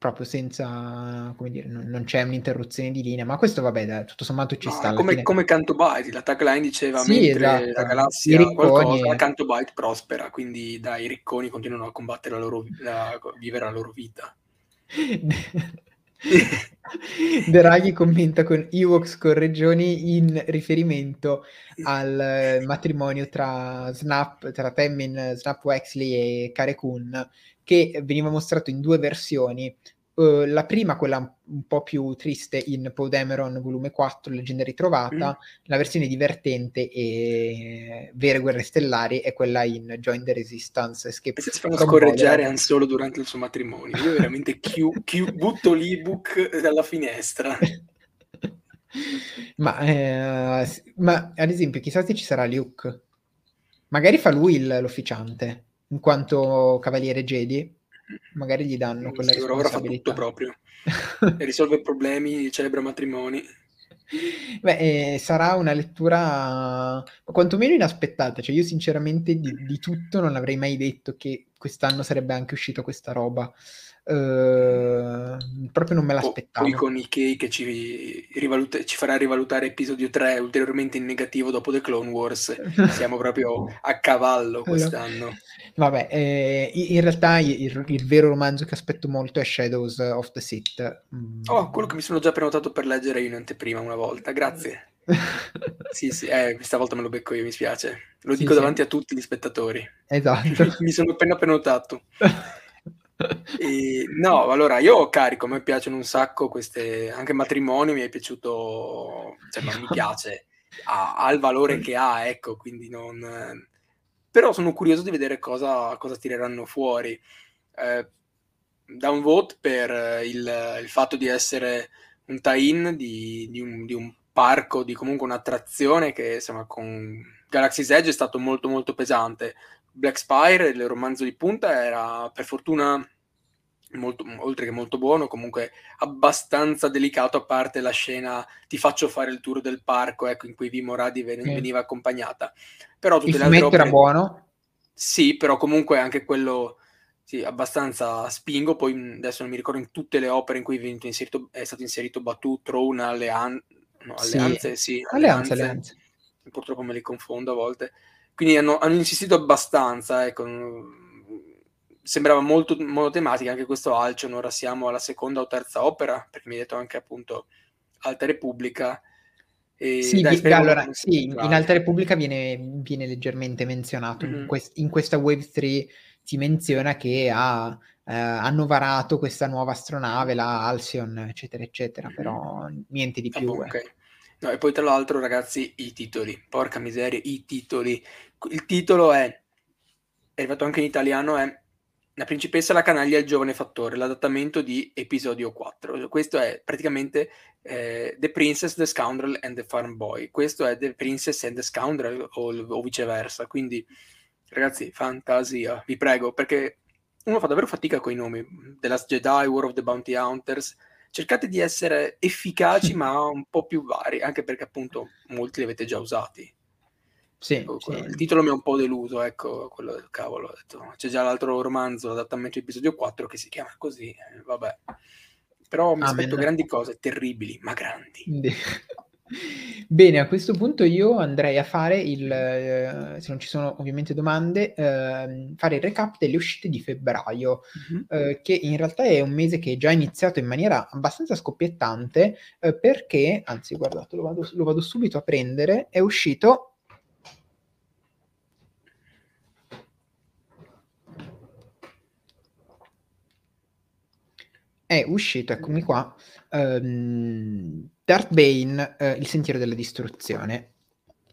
[SPEAKER 1] proprio senza, come dire, non, non, c'è un'interruzione di linea, ma questo vabbè, dai, tutto sommato ci no, sta.
[SPEAKER 2] Come,
[SPEAKER 1] fine.
[SPEAKER 2] come Canto Byte, la tagline diceva, sì, mentre esatto. la galassia ricconi... qualcosa, Canto Byte prospera, quindi dai, i ricconi continuano a combattere la loro, a vivere la loro vita.
[SPEAKER 1] Draghi commenta con Ewoks con regioni in riferimento al matrimonio tra Snap, tra Temmin, Snap Wexley e Kare Kun che veniva mostrato in due versioni. Uh, la prima, quella un po' più triste, in Paul Dameron volume 4, Leggenda ritrovata, mm. la versione divertente e Vere guerre stellari è quella in Join the Resistance.
[SPEAKER 2] Escape si fanno scorreggiare Han Solo durante il suo matrimonio. Io veramente chiu, chiu, butto l'ebook dalla finestra.
[SPEAKER 1] ma, eh, ma, ad esempio, chissà se ci sarà Luke. Magari fa lui il, l'officiante in quanto cavaliere Jedi, magari gli danno quella sì, responsabilità.
[SPEAKER 2] Ora fa tutto proprio. risolve problemi, celebra matrimoni.
[SPEAKER 1] Beh, eh, sarà una lettura quantomeno inaspettata. Cioè, io sinceramente di, di, tutto non avrei mai detto che quest'anno sarebbe anche uscito questa roba. Uh, proprio non me l'aspettavo.
[SPEAKER 2] Poi con Ikei che ci, rivaluta- ci, farà rivalutare episodio 3 ulteriormente in negativo dopo The Clone Wars. Siamo proprio a cavallo quest'anno.
[SPEAKER 1] Vabbè, eh, in realtà il, il, vero romanzo che aspetto molto è Shadows of the Sith.
[SPEAKER 2] Mm. Oh, quello che mi sono già prenotato per leggere in anteprima una volta, grazie. sì, sì, eh, stavolta me lo becco io, mi spiace. Lo dico sì, davanti sì. a tutti gli spettatori.
[SPEAKER 1] Esatto.
[SPEAKER 2] mi sono appena prenotato. E, no, allora io carico, a me piacciono un sacco queste, anche matrimonio mi è piaciuto, cioè non mi piace, ha, ha, il valore che ha, ecco, quindi non... Però sono curioso di vedere cosa, cosa tireranno fuori. Eh, da un per il, il, fatto di essere un tie-in di, di, un, di un parco, di comunque un'attrazione che insomma con Galaxy's Edge è stato molto molto pesante. Black Spire, il romanzo di punta, era per fortuna molto, oltre che molto buono, comunque abbastanza delicato, a parte la scena ti faccio fare il tour del parco, ecco, in cui Vimo Radi ven- mm. veniva accompagnata. Però tutte
[SPEAKER 1] il
[SPEAKER 2] le altre
[SPEAKER 1] opere... era buono?
[SPEAKER 2] Sì, però comunque anche quello sì, abbastanza spingo, poi adesso non mi ricordo in tutte le opere in cui è, inserito, è stato inserito Batu, Throne, Allean... no, Alleanze, sì, sì
[SPEAKER 1] alleanze, alleanze.
[SPEAKER 2] Purtroppo me li confondo a volte. Quindi hanno, hanno insistito abbastanza, ecco, sembrava molto monotematica anche questo Alcion, ora siamo alla seconda o terza opera, perché mi hai detto anche appunto Alta Repubblica.
[SPEAKER 1] E sì, dai, vi, allora, sì in Alta Repubblica viene, viene leggermente menzionato, mm-hmm. in, quest, in, questa Wave 3 si menziona che ha, eh, hanno varato questa nuova astronave, la Alcyon, eccetera, eccetera, mm-hmm. però niente di più.
[SPEAKER 2] Ah, okay. No, e poi tra l'altro, ragazzi, i titoli, porca miseria, i titoli. Il titolo è, è arrivato anche in italiano, è La principessa, la canaglia e il giovane fattore, l'adattamento di episodio 4. Questo è praticamente eh, The Princess, The Scoundrel and the Farm Boy. Questo è The Princess and the Scoundrel o, o viceversa. Quindi, ragazzi, fantasia, vi prego, perché uno fa davvero fatica con i nomi. The Last Jedi, War of the Bounty Hunters, cercate di essere efficaci ma un po' più vari, anche perché appunto molti li avete già usati.
[SPEAKER 1] Sì,
[SPEAKER 2] ecco,
[SPEAKER 1] sì.
[SPEAKER 2] Il titolo mi ha un po' deluso, ecco, quello del cavolo. Detto, c'è già l'altro romanzo, l'adattamento episodio 4, che si chiama così, vabbè. Però mi aspetto grandi cose, terribili, ma grandi.
[SPEAKER 1] Bene, a questo punto io andrei a fare il, eh, se non ci sono ovviamente domande, eh, fare il recap delle uscite di febbraio, mm-hmm. eh, che in realtà è un mese che è già iniziato in maniera abbastanza scoppiettante, eh, perché, anzi guardate, lo vado, lo vado subito a prendere, è uscito è uscito, eccomi qua, um, Darth Bane, uh, Il sentiero della distruzione,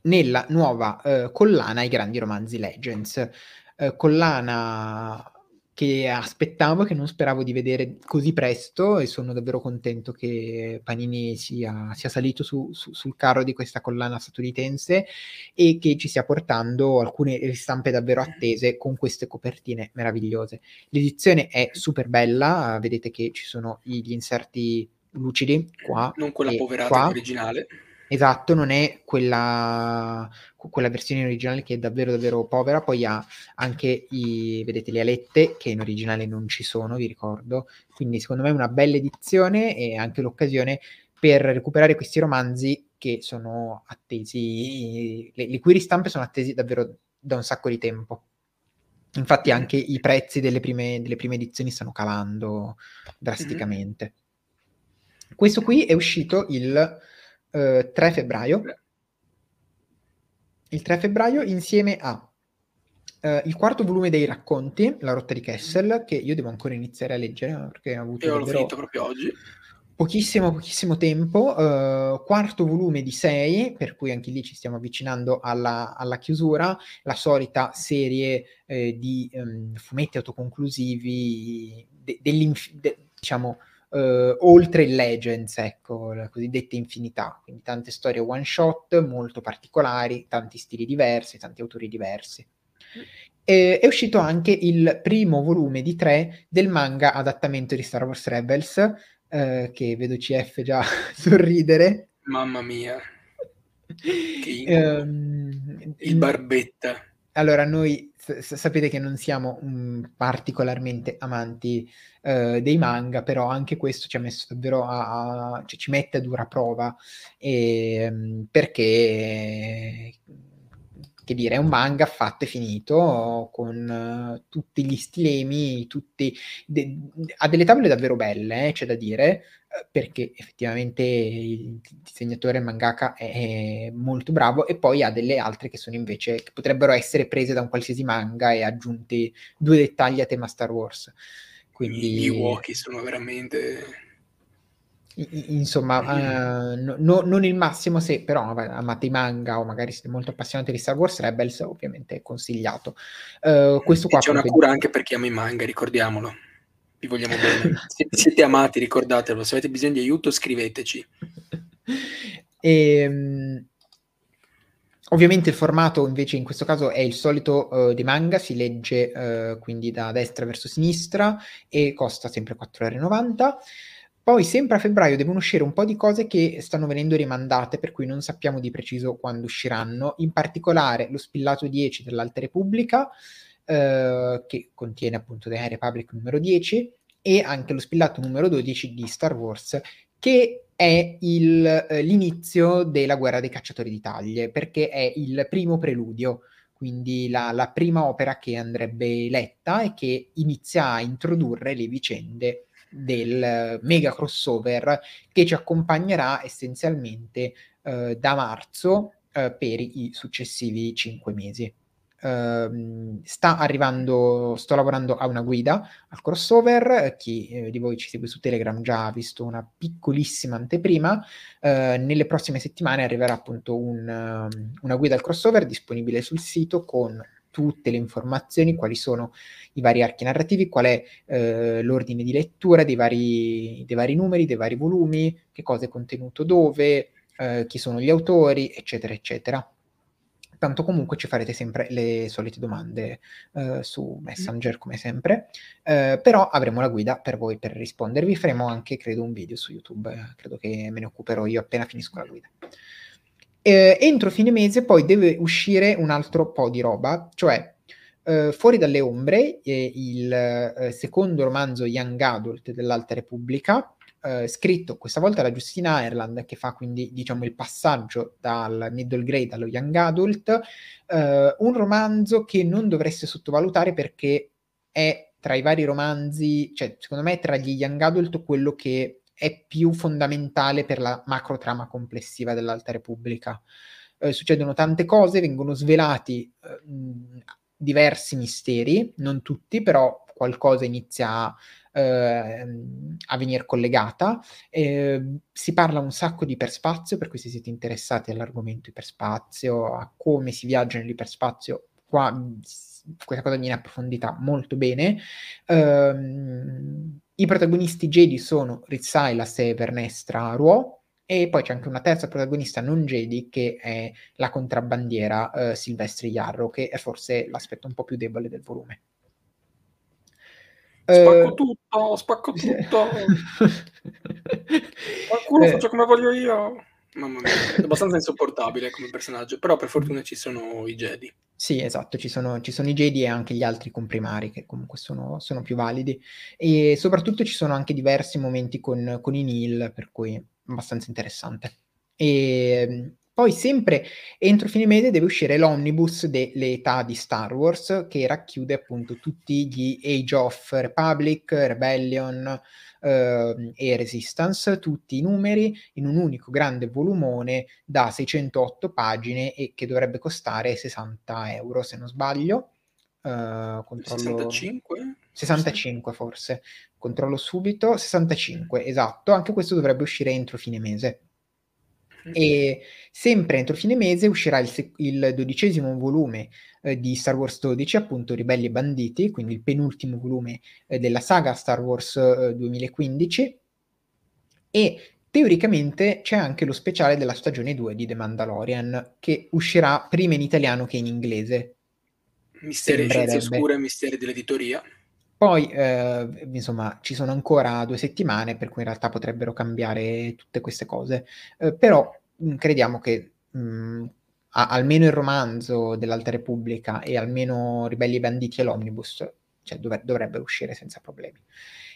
[SPEAKER 1] nella nuova uh, collana I grandi romanzi Legends. Uh, collana che aspettavo, che non speravo di vedere così presto e sono davvero contento che Panini sia, sia salito su, su, sul carro di questa collana statunitense e che ci stia portando alcune ristampe davvero attese con queste copertine meravigliose. L'edizione è super bella, vedete che ci sono gli inserti lucidi qua.
[SPEAKER 2] Non quella poverata originale.
[SPEAKER 1] Esatto, non è quella, quella versione originale che è davvero davvero povera, poi ha anche i, vedete, le alette che in originale non ci sono, vi ricordo, quindi secondo me è una bella edizione e anche l'occasione per recuperare questi romanzi che sono attesi, le, le cui ristampe sono attesi davvero da un sacco di tempo. Infatti anche i prezzi delle prime, delle prime edizioni stanno calando drasticamente. Mm-hmm. Questo qui è uscito il 3 eh, febbraio. Il 3 febbraio insieme a Uh, il quarto volume dei racconti, La rotta di Kessel, che io devo ancora iniziare a leggere perché ho avuto
[SPEAKER 2] io l'ho finito proprio oggi.
[SPEAKER 1] Pochissimo, pochissimo tempo. Uh, quarto volume di 6, per cui anche lì ci stiamo avvicinando alla, alla chiusura. La solita serie eh, di um, fumetti autoconclusivi, de, de, diciamo, Uh, oltre il Legends, ecco, la cosiddetta infinità, quindi tante storie one shot molto particolari, tanti stili diversi, tanti autori diversi. E, è uscito anche il primo volume di tre del manga adattamento di Star Wars Rebels, uh, che vedo CF già sorridere.
[SPEAKER 2] Mamma mia, che um, il barbetta.
[SPEAKER 1] Allora, noi s- sapete che non siamo um, particolarmente amanti uh, dei manga, però anche questo ci ha messo davvero a, a cioè ci mette a dura prova e, um, perché che dire, è un manga fatto e finito con uh, tutti gli stilemi, tutti de- ha delle tavole davvero belle, eh, c'è da dire, perché effettivamente il disegnatore mangaka è molto bravo e poi ha delle altre che sono invece che potrebbero essere prese da un qualsiasi manga e aggiunti due dettagli a tema Star Wars. Quindi
[SPEAKER 2] i Woki sono veramente
[SPEAKER 1] insomma, uh, no, no, non il massimo se però amate i manga o magari siete molto appassionati di Star Wars Rebels, ovviamente è consigliato. Uh, questo qua
[SPEAKER 2] c'è una cura anche per chi ama i manga, ricordiamolo vi vogliamo bene. Se siete amati, ricordatelo. Se avete bisogno di aiuto, scriveteci.
[SPEAKER 1] E, um, ovviamente il formato invece in questo caso è il solito uh, di manga, si legge uh, quindi da destra verso sinistra e costa sempre 4,90 euro. Poi sempre a febbraio devono uscire un po' di cose che stanno venendo rimandate, per cui non sappiamo di preciso quando usciranno. In particolare lo spillato 10 dell'Alta Repubblica, eh, che contiene appunto The High Republic numero 10 e anche lo spillato numero 12 di Star Wars che è il, eh, l'inizio della guerra dei cacciatori di taglie perché è il primo preludio quindi la, la prima opera che andrebbe letta e che inizia a introdurre le vicende del mega crossover che ci accompagnerà essenzialmente eh, da marzo eh, per i successivi cinque mesi. Uh, sta arrivando, sto lavorando a una guida al crossover. Chi eh, di voi ci segue su Telegram già ha visto una piccolissima anteprima. Uh, nelle prossime settimane arriverà appunto un, uh, una guida al crossover disponibile sul sito con tutte le informazioni, quali sono i vari archi narrativi, qual è eh, l'ordine di lettura dei vari, dei vari, numeri, dei vari volumi, che cosa è contenuto dove, eh, chi sono gli autori, eccetera, eccetera. Tanto comunque ci farete sempre le solite domande uh, su Messenger come sempre, uh, però avremo la guida per voi per rispondervi, faremo anche credo un video su YouTube, eh, credo che me ne occuperò io appena finisco la guida. Eh, entro fine mese poi deve uscire un altro po' di roba, cioè Uh, Fuori dalle ombre, eh, il uh, secondo romanzo Young Adult dell'Alta Repubblica, eh, scritto questa volta da Giustina Ireland, che fa quindi diciamo il passaggio dal middle grade allo young adult, eh, un romanzo che non dovreste sottovalutare perché è tra i vari romanzi, cioè secondo me tra gli young adult quello che è più fondamentale per la macro trama complessiva dell'Alta Repubblica. Eh, succedono tante cose, vengono svelati eh, diversi misteri, non tutti, però qualcosa inizia a eh, a venire collegata. Eh, si parla un sacco di iperspazio, per cui se siete interessati all'argomento iperspazio, a come si viaggia nell'iperspazio, qua questa cosa viene approfondita molto bene. Um, I protagonisti Jedi sono Riz Silas e Vernestra Ruo, e poi c'è anche una terza protagonista non Jedi che è la contrabbandiera uh, Silvestri Yarrow, che è forse l'aspetto un po' più debole del volume.
[SPEAKER 2] Spacco uh, tutto, spacco tutto. Qualcuno eh, faccio come voglio io. Mamma mia, è abbastanza insoportabile come personaggio, però per fortuna ci sono i Jedi.
[SPEAKER 1] Sì, esatto, ci sono, ci sono i Jedi e anche gli altri comprimari che comunque sono, sono, più validi. E soprattutto ci sono anche diversi momenti con, con i Neil, per cui abbastanza interessante. E poi sempre entro fine mese deve uscire l'omnibus delle età di Star Wars che racchiude appunto tutti gli Age of Republic, Rebellion eh, e Resistance, tutti i numeri in un unico grande volumone da 608 pagine e che dovrebbe costare 60 euro se non sbaglio.
[SPEAKER 2] Uh, controllo... 65?
[SPEAKER 1] 65 forse, controllo subito, 65 esatto, anche questo dovrebbe uscire entro fine mese. E sempre entro fine mese uscirà il, sec- il dodicesimo volume eh, di Star Wars 12, appunto Ribelli e Banditi, quindi il penultimo volume eh, della saga Star Wars eh, 2015. E teoricamente c'è anche lo speciale della stagione 2 di The Mandalorian, che uscirà prima in italiano che in inglese.
[SPEAKER 2] Misteri, scienze oscure e misteri dell'editoria.
[SPEAKER 1] Poi, eh, insomma, ci sono ancora due settimane, per cui in realtà potrebbero cambiare tutte queste cose. Eh, però mh, mm, crediamo che mh, mm, a, almeno il romanzo dell'Alta Repubblica e almeno Ribelli e Banditi e l'Omnibus cioè, dov- dovrebbero uscire senza problemi.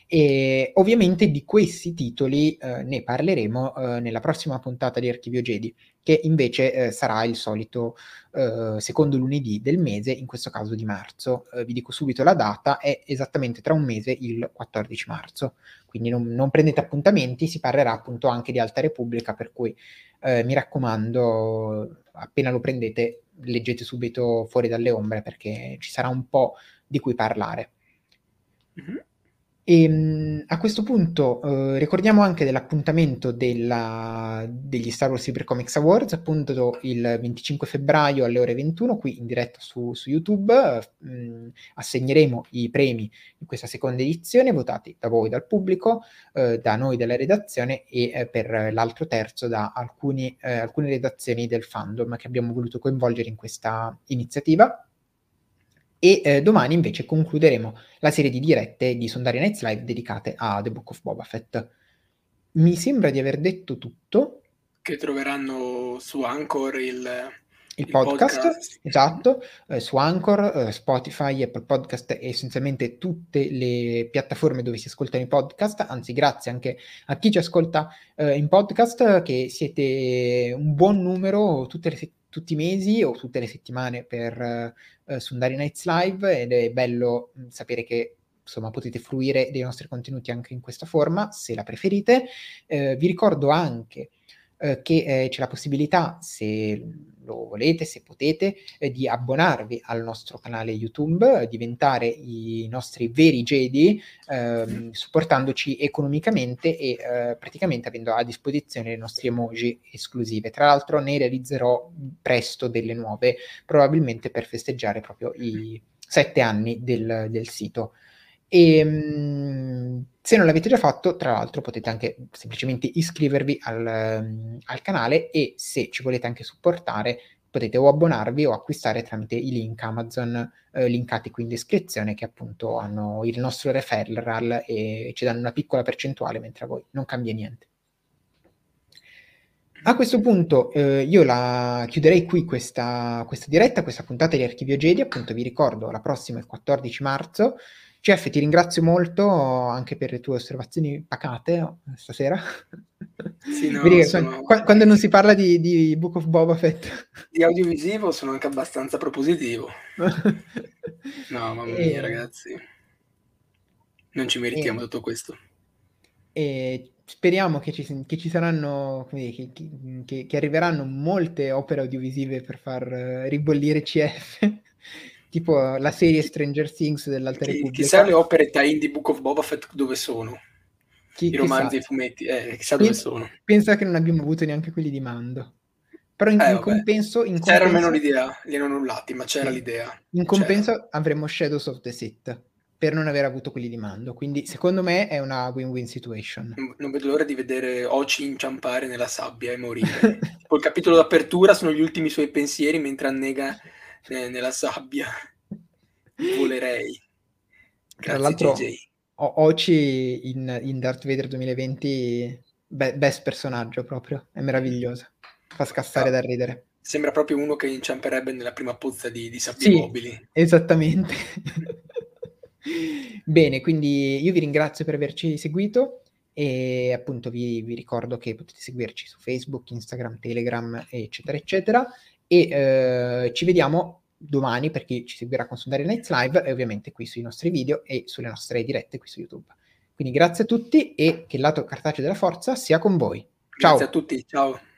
[SPEAKER 1] E ovviamente di questi titoli eh, ne parleremo eh, nella prossima puntata di Archivio Jedi, che invece eh, sarà il solito eh, secondo lunedì del mese, in questo caso di marzo. Eh, vi dico subito la data, è esattamente tra un mese, il 14 marzo. Quindi non, non prendete appuntamenti, si parlerà appunto anche di Alta Repubblica, per cui eh, mi raccomando, appena lo prendete, leggete subito fuori dalle ombre perché ci sarà un po' di cui parlare. Mm-hmm. E, ehm, a questo punto eh, ricordiamo anche dell'appuntamento della, degli Star Wars Cyber Comics Awards, appunto il 25 febbraio alle ore 21, qui in diretta su, su YouTube. Mh, mm, assegneremo i premi in questa seconda edizione, votati da voi, dal pubblico, eh, da noi della redazione e eh, per l'altro terzo da alcuni, eh, alcune redazioni del fandom che abbiamo voluto coinvolgere in questa iniziativa. E eh, domani invece concluderemo la serie di dirette di Sondari Nights Live dedicate a The Book of Boba Fett. Mi sembra di aver detto tutto.
[SPEAKER 2] Che troveranno su Anchor il,
[SPEAKER 1] il, podcast, podcast, esatto, eh, su Anchor, eh, Spotify, Apple Podcast e essenzialmente tutte le piattaforme dove si ascoltano i podcast, anzi grazie anche a chi ci ascolta eh, in podcast che siete un buon numero tutte le settimane tutti i mesi o tutte le settimane per uh, Sundari Nights Live ed è bello mh, sapere che insomma potete fruire dei nostri contenuti anche in questa forma se la preferite. Uh, vi ricordo anche uh, che c'è la possibilità, se lo volete, se potete, eh, di abbonarvi al nostro canale YouTube, diventare i nostri veri Jedi, ehm, supportandoci economicamente e eh, praticamente avendo a disposizione le nostre emoji esclusive. Tra l'altro ne realizzerò presto delle nuove, probabilmente per festeggiare proprio i sette anni del, del sito. E ehm, se non l'avete già fatto, tra l'altro, potete anche semplicemente iscrivervi al, al, canale e se ci volete anche supportare, potete o abbonarvi o acquistare tramite i link Amazon eh, linkati qui in descrizione che appunto hanno il nostro referral e ci danno una piccola percentuale mentre a voi non cambia niente. A questo punto eh, io la chiuderei qui questa, questa diretta, questa puntata di Archivio Jedi, appunto vi ricordo la prossima è il 14 marzo, Jeff, ti ringrazio molto anche per le tue osservazioni pacate oh, stasera. Sì, no, Vedi, sono... quando, non si parla di, di, Book of Boba Fett.
[SPEAKER 2] Di audiovisivo sono anche abbastanza propositivo. no, mamma mia, e... ragazzi. Non ci meritiamo e... tutto questo.
[SPEAKER 1] E speriamo che ci, che ci saranno, che, che, che, arriveranno molte opere audiovisive per far ribollire CF tipo la serie Stranger Things dell'Alta Chi, Repubblica.
[SPEAKER 2] Chissà le opere tie-in di Book of Boba Fett dove sono. Chi, I romanzi e i fumetti, eh, chissà dove sono.
[SPEAKER 1] Pensa che non abbiamo avuto neanche quelli di Mando. Però in, eh, in compenso... In
[SPEAKER 2] c'era
[SPEAKER 1] compenso...
[SPEAKER 2] almeno l'idea, li hanno annullati, ma c'era sì. l'idea.
[SPEAKER 1] In compenso c'era. avremmo Shadows of the Sith per non aver avuto quelli di mando. Quindi secondo me è una win-win situation.
[SPEAKER 2] Non, non vedo l'ora di vedere Oci inciampare nella sabbia e morire. Col capitolo d'apertura sono gli ultimi suoi pensieri mentre annega nella sabbia. Volerei.
[SPEAKER 1] Grazie, Tra l'altro, JJ. Oci in, in Darth Vader 2020, be- best personaggio proprio, è meraviglioso, fa scassare no. da ridere.
[SPEAKER 2] Sembra proprio uno che inciamperebbe nella prima pozza di, di sabbie sì, mobili.
[SPEAKER 1] Esattamente. Bene, quindi io vi ringrazio per averci seguito e appunto vi, vi, ricordo che potete seguirci su Facebook, Instagram, Telegram, eccetera, eccetera. E eh, ci vediamo domani per chi ci seguirà con Sundari Nights Live e ovviamente qui sui nostri video e sulle nostre dirette qui su YouTube. Quindi grazie a tutti e che il lato cartaceo della forza sia con voi.
[SPEAKER 2] Ciao. Grazie a tutti, ciao.